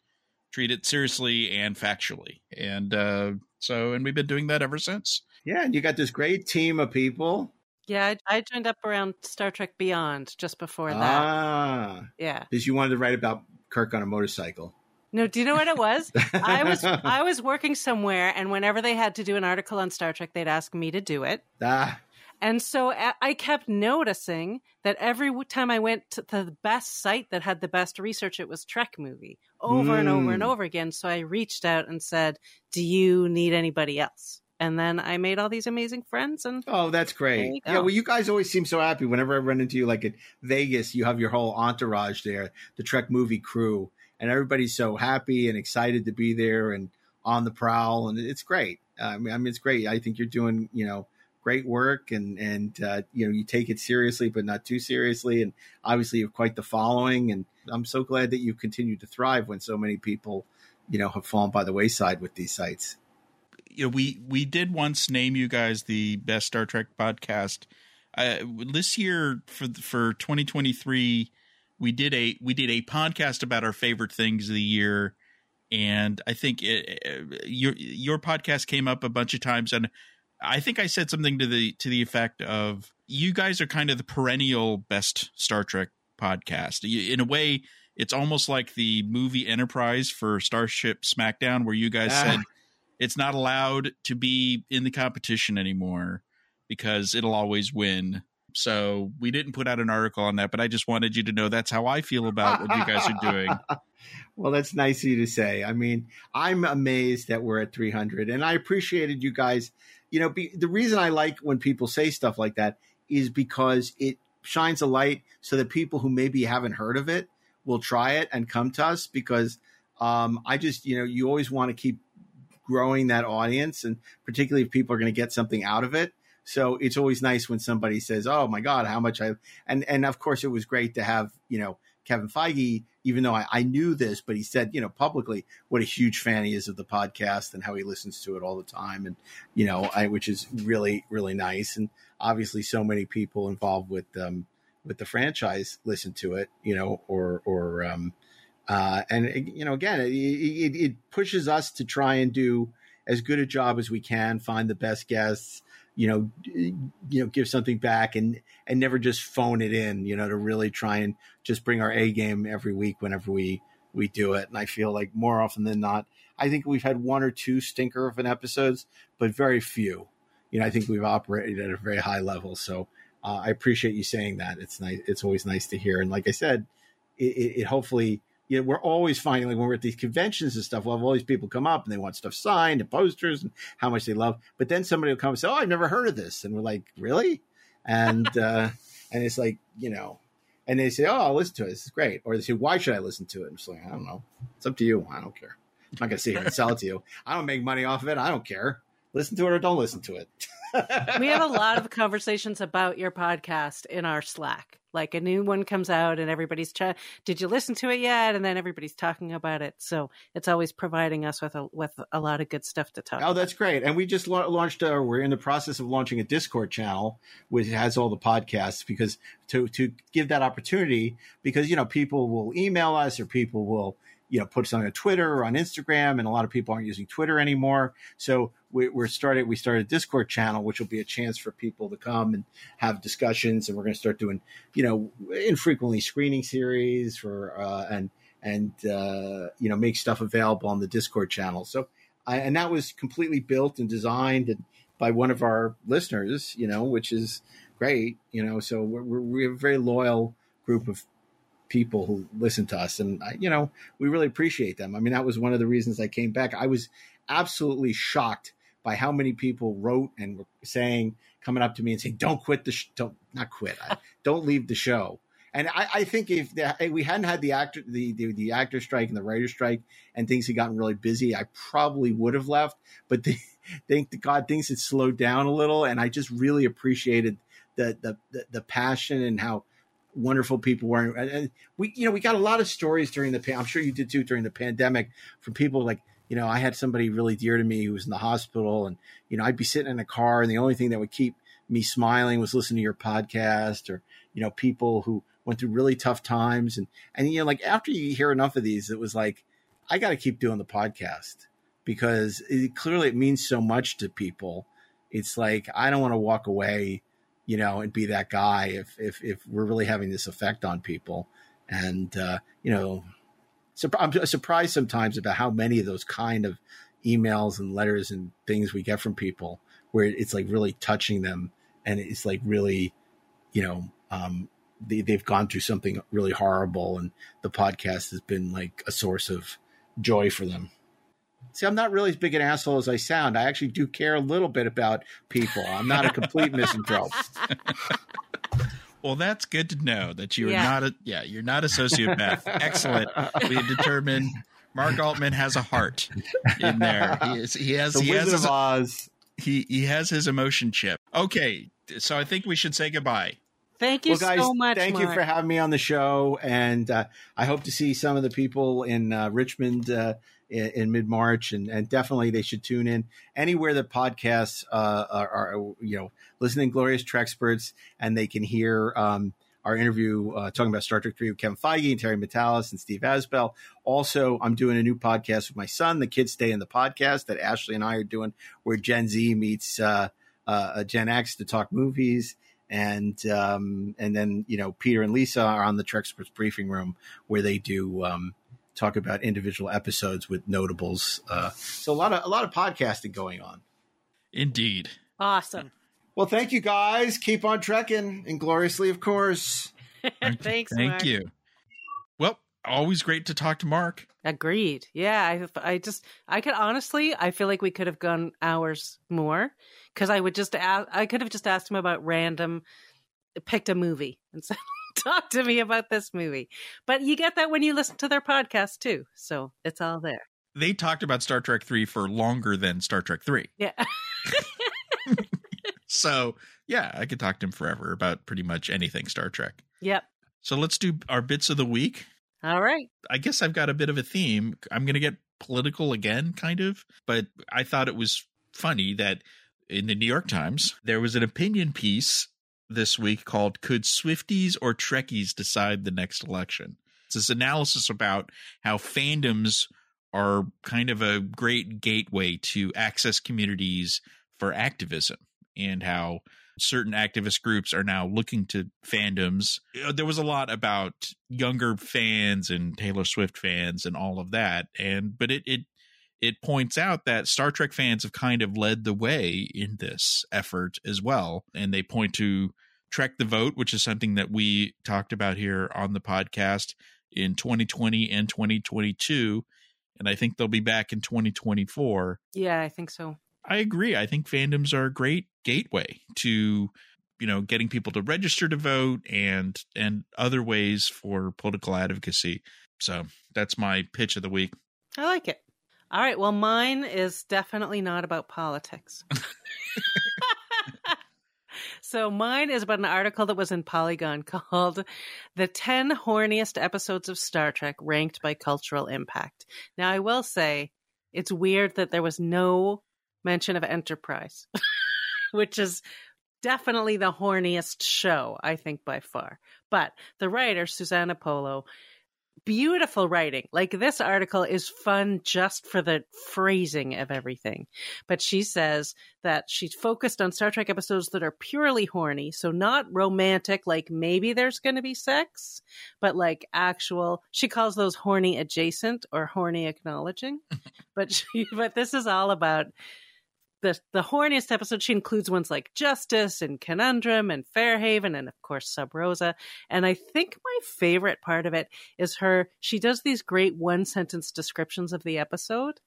Speaker 1: treat it seriously and factually and uh so and we've been doing that ever since
Speaker 3: Yeah, and you got this great team of people.
Speaker 2: Yeah, I, I joined up around Star Trek Beyond just before that.
Speaker 3: Ah,
Speaker 2: Yeah.
Speaker 3: because you wanted to write about Kirk on a motorcycle.
Speaker 2: No, do you know what it was? I was [laughs] I was working somewhere, and whenever they had to do an article on Star Trek, they'd ask me to do it.
Speaker 3: ah,
Speaker 2: And so I kept noticing that every time I went to the best site that had the best research, it was Trek movie over and over and
Speaker 3: Mm.
Speaker 2: over again. So I reached out and said, "Do you need anybody else?" And then I made all these amazing friends, and
Speaker 3: Oh, that's great. Yeah, well, you guys always seem so happy. Whenever I run into you, like at Vegas, you have your whole entourage there, the Trek movie crew, and everybody's so happy and excited to be there and on the prowl, and it's great. I mean, I mean, it's great. I think you're doing, you know, great work, and and uh, you know, you take it seriously, but not too seriously, and obviously you have quite the following, and I'm so glad that you continue to thrive when so many people, you know, have fallen by the wayside with these sites.
Speaker 1: You know we we did once name you guys the best star trek podcast. Uh, this year for for 2023 we did a we did a podcast about our favorite things of the year. And i think it, it- your your podcast came up a bunch of times. And i think i said something to the to the effect of you guys are kind of the perennial best star trek podcast. In a way it's almost like the movie enterprise for starship smackdown where you guys
Speaker 3: Ah.
Speaker 1: said it's not allowed to be in the competition anymore because it'll always win. So we didn't put out an article on that, but I just wanted you to know that's how I feel about what you guys are doing. [laughs]
Speaker 3: Well, that's nice of you to say. I mean, I'm amazed that we're at 300, and I appreciated you guys. You know, be, the reason I like when people say stuff like that is because it shines a light so that people who maybe haven't heard of it will try it and come to us. Because um, I just, you know, you always want to keep growing that audience, and particularly if people are going to get something out of it. So it's always nice when somebody says, "Oh my God, how much I," and and of course it was great to have you know Kevin Feige, even though I, I knew this, but he said, you know, publicly what a huge fan he is of the podcast and how he listens to it all the time. And, you know, I, which is really, really nice. And obviously so many people involved with, um, with the franchise listen to it, you know, or, or, um, uh, and you know, again, it, it, it pushes us to try and do as good a job as we can, find the best guests, you know, you know, give something back and, and never just phone it in, you know, to really try and just bring our A game every week whenever we we do it. And I feel like more often than not, I think we've had one or two stinker of an episodes, but very few. You know, I think we've operated at a very high level. So uh, I appreciate you saying that. It's nice. It's always nice to hear. And like I said, it, it, it hopefully you know, we're always finding like when we're at these conventions and stuff, we'll have all these people come up and they want stuff signed and posters and how much they love. But then somebody will come and say, Oh, I've never heard of this. And we're like, Really? And [laughs] uh and it's like, you know, and they say, "Oh, I'll listen to it. This is great," or they say, "Why should I listen to it?" I'm just like, I don't know. It's up to you. I don't care. I'm not gonna sit here and sell it to you. [laughs] I don't make money off of it. I don't care. Listen to it or don't listen to it.
Speaker 2: we have a lot of [laughs] conversations about your podcast in our Slack. Like a new one comes out and everybody's trying, did you listen to it yet? And then everybody's talking about it. So it's always providing us with a, with a lot of good stuff to talk
Speaker 3: Oh, that's great. And we just la- launched, uh, we're in the process of launching a Discord channel which has all the podcasts because to, to give that opportunity, because, you know, people will email us or people will, you know, put something on Twitter or on Instagram, and a lot of people aren't using Twitter anymore. So we, we're started. We started a Discord channel, which will be a chance for people to come and have discussions. And we're going to start doing, you know, infrequently screening series for uh, and and uh, you know make stuff available on the Discord channel. So I, and that was completely built and designed by one of our listeners, you know, which is great, you know. So we're, we're a very loyal group of people who listen to us. And I, you know we really appreciate them. I mean that was one of the reasons i came back. I was absolutely shocked by how many people wrote and were saying coming up to me and saying don't quit the sh- don't not quit. I, [laughs] don't leave the show. And I, I think if, the, if we hadn't had the actor the, the, the actor strike and the writer strike and things had gotten really busy i probably would have left. But [laughs] the, thank god things had slowed down a little. And i just really appreciated the the the, the passion and how wonderful people were. And we, you know, we got a lot of stories during the, I'm sure you did too, during the pandemic from people like, you know, I had somebody really dear to me who was in the hospital and, you know, I'd be sitting in a car and the only thing that would keep me smiling was listening to your podcast or, you know, people who went through really tough times. And, and, you know, like after you hear enough of these, it was like, I got to keep doing the podcast because it, clearly it means so much to people. It's like, I don't want to walk away you know, and be that guy if if if we're really having this effect on people. And uh, you know, I'm surprised sometimes about how many of those kind of emails and letters and things we get from people where it's like really touching them and it's like really, you know, um, they, they've gone through something really horrible and the podcast has been like a source of joy for them. See, I'm not really as big an asshole as I sound. I actually do care a little bit about people. I'm not a complete misanthrope. [laughs]
Speaker 1: Well, that's good to know that you are yeah. not a yeah, you're not a sociopath. Excellent. We determined Mark Altman has a heart in there. He is he has
Speaker 3: the
Speaker 1: he
Speaker 3: Wizard
Speaker 1: has his,
Speaker 3: of Oz.
Speaker 1: He he has his emotion chip. Okay, so I think we should say goodbye.
Speaker 2: Thank you
Speaker 3: well, guys,
Speaker 2: so much.
Speaker 3: Thank
Speaker 2: Mark.
Speaker 3: you for having me on the show, and uh, I hope to see some of the people in uh, Richmond uh, in, in mid March, and, and definitely they should tune in anywhere that podcasts uh, are, are, you know, listening Glorious Treksperts, and they can hear um, our interview uh, talking about Star Trek Three with Kevin Feige and Terry Matalas and Steve Asbell. Also, I'm doing a new podcast with my son, the Kids Stay in the Podcast, that Ashley and I are doing, where Gen Z meets uh, Gen X to talk movies and um, and then you know Peter and Lisa are on the Treksperts briefing room where they do um, talk about individual episodes with notables. Uh, so a lot of a lot of podcasting going on.
Speaker 1: Indeed,
Speaker 2: awesome.
Speaker 3: Well, thank you guys. Keep on trekking and gloriously, of course. [laughs]
Speaker 2: Thanks.
Speaker 1: Thank
Speaker 2: Mark.
Speaker 1: you. Well, always great to talk to Mark.
Speaker 2: Agreed. Yeah, I, I just, I could honestly, I feel like we could have gone hours more because I would just, ask, I could have just asked him about random, picked a movie and said, [laughs] talk to me about this movie. But you get that when you listen to their podcast too, so it's all there.
Speaker 1: They talked about Star Trek three for longer than Star Trek three.
Speaker 2: Yeah. [laughs] [laughs]
Speaker 1: so yeah, I could talk to him forever about pretty much anything Star Trek.
Speaker 2: Yep.
Speaker 1: So let's do our bits of the week.
Speaker 2: All right.
Speaker 1: I guess I've got a bit of a theme. I'm going to get political again, kind of, but I thought it was funny that in the New York Times, there was an opinion piece this week called Could Swifties or Trekkies Decide the Next Election? It's this analysis about how fandoms are kind of a great gateway to access communities for activism and how certain activist groups are now looking to fandoms. Uh, there was a lot about younger fans and Taylor Swift fans and all of that. And but it it it points out that Star Trek fans have kind of led the way in this effort as well. And they point to Trek the Vote, which is something that we talked about here on the podcast in 2020 and 2022. And I think they'll be back in 2024.
Speaker 2: Yeah, I think so.
Speaker 1: I agree. I think fandoms are a great gateway to you know getting people to register to vote and and other ways for political advocacy so that's my pitch of the week
Speaker 2: I like it. All right. Well, mine is definitely not about politics. [laughs] so, mine is about an article that was in Polygon [laughs] called The 10 Horniest Episodes of Star Trek Ranked by Cultural Impact. Now, I will say it's weird that there was no mention of Enterprise, [laughs] which is definitely the horniest show, I think, by far. But the writer, Susanna Polo, beautiful writing. Like this article is fun just for the phrasing of everything. But she says that she's focused on Star Trek episodes that are purely horny. So not romantic, like maybe there's going to be sex, but like actual, she calls those horny adjacent or horny acknowledging. [laughs] but she, but this is all about the the horniest episode she includes ones like Justice and Conundrum and Fairhaven and of course Sub Rosa. And I think my favorite part of it is her she does these great one sentence descriptions of the episode.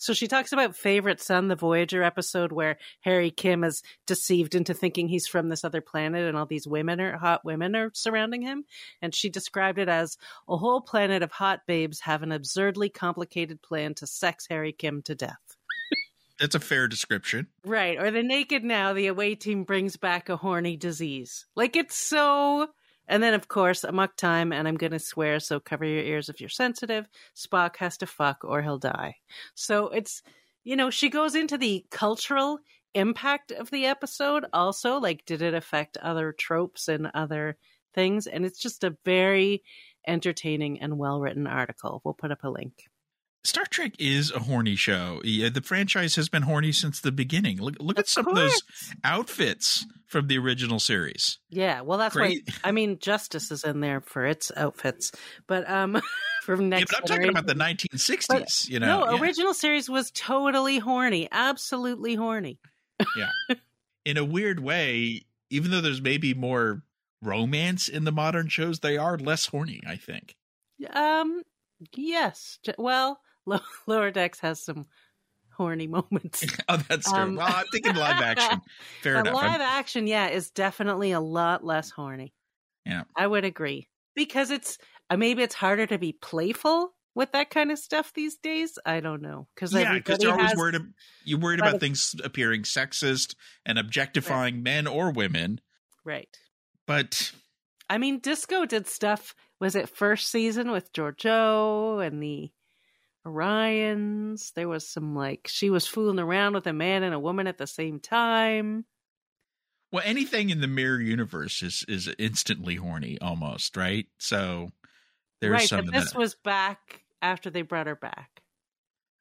Speaker 2: So she talks about favorite son, the Voyager episode where Harry Kim is deceived into thinking he's from this other planet and all these women are hot women are surrounding him. And she described it as a whole planet of hot babes have an absurdly complicated plan to sex Harry Kim to death.
Speaker 1: That's a fair description
Speaker 2: Right. Or the naked now, the away team brings back a horny disease. Like it's so. And then, of course, amok time, and I'm to swear, so cover your ears if you're sensitive. Spock has to fuck or he'll die. So it's, you know, she goes into the cultural impact of the episode also. Like, did it affect other tropes and other things? And it's just a very entertaining and well written article. We'll put up a link.
Speaker 1: Star Trek is a horny show. Yeah, the franchise has been horny since the beginning. Look, look
Speaker 2: Of
Speaker 1: at some of those outfits from the original series.
Speaker 2: Yeah, well, that's
Speaker 1: Great.
Speaker 2: why. [laughs] I mean, Justice is in there for its outfits, but um, [laughs] from
Speaker 1: Yeah,
Speaker 2: next.
Speaker 1: but I'm talking about the
Speaker 2: Generation-
Speaker 1: 1960s. you know,
Speaker 2: no,
Speaker 1: yeah.
Speaker 2: original series was totally horny, absolutely horny.
Speaker 1: Yeah, [laughs] in a weird way, even though there's maybe more romance in the modern shows, they are less horny. I think.
Speaker 2: Um, yes. Well, Lo- [laughs] Lower Decks has some horny moments. [laughs]
Speaker 1: oh, that's true.
Speaker 2: Um,
Speaker 1: well, I'm thinking live action. [laughs] Fair enough.
Speaker 2: live
Speaker 1: I'm-
Speaker 2: action, yeah, is definitely a lot less horny.
Speaker 1: Yeah.
Speaker 2: I would agree because it's uh, maybe it's harder to be playful with that kind of stuff these days. I don't know because
Speaker 1: yeah, because you're always
Speaker 2: has,
Speaker 1: worried. You're worried about things appearing sexist and objectifying men or women.
Speaker 2: right.
Speaker 1: But
Speaker 2: I mean, Disco did stuff. Was it first season with Georgiou and the Orions? There was some like she was fooling around with a man and a woman at the same time.
Speaker 1: well, anything in the mirror universe is is instantly horny, almost right. So there's
Speaker 2: right,
Speaker 1: some
Speaker 2: but this
Speaker 1: that.
Speaker 2: was back after they brought her back.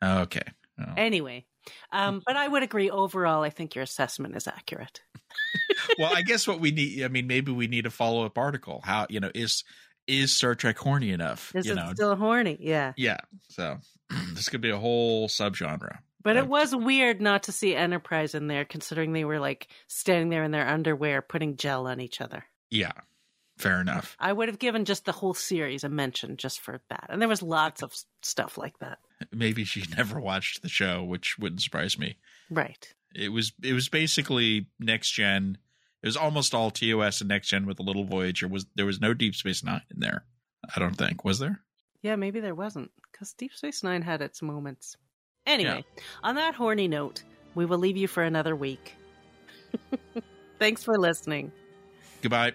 Speaker 1: okay. Oh.
Speaker 2: Anyway, um, but I would agree overall. I think your assessment is accurate. [laughs]
Speaker 1: well, I guess what we need. I mean, maybe we need a follow up article. How you know is is Star Trek horny enough?
Speaker 2: Is
Speaker 1: you
Speaker 2: it
Speaker 1: know,
Speaker 2: still horny? Yeah,
Speaker 1: yeah. So [clears throat] this could be a whole subgenre.
Speaker 2: but it was weird not to see Enterprise in there, considering they were like standing there in their underwear, putting gel on each other.
Speaker 1: Yeah, fair enough.
Speaker 2: I would have given just the whole series a mention just for that. And there was lots of stuff like that.
Speaker 1: Maybe she [laughs] never watched the show, which wouldn't surprise me.
Speaker 2: Right.
Speaker 1: It was it was basically next gen. It was almost all TOS and next gen with a little Voyager. Was there was no Deep Space Nine in there? I don't think was there.
Speaker 2: Yeah, maybe there wasn't, because Deep Space Nine had its moments. Anyway, on that horny note, we will leave you for another week. [laughs] Thanks for listening.
Speaker 1: Goodbye.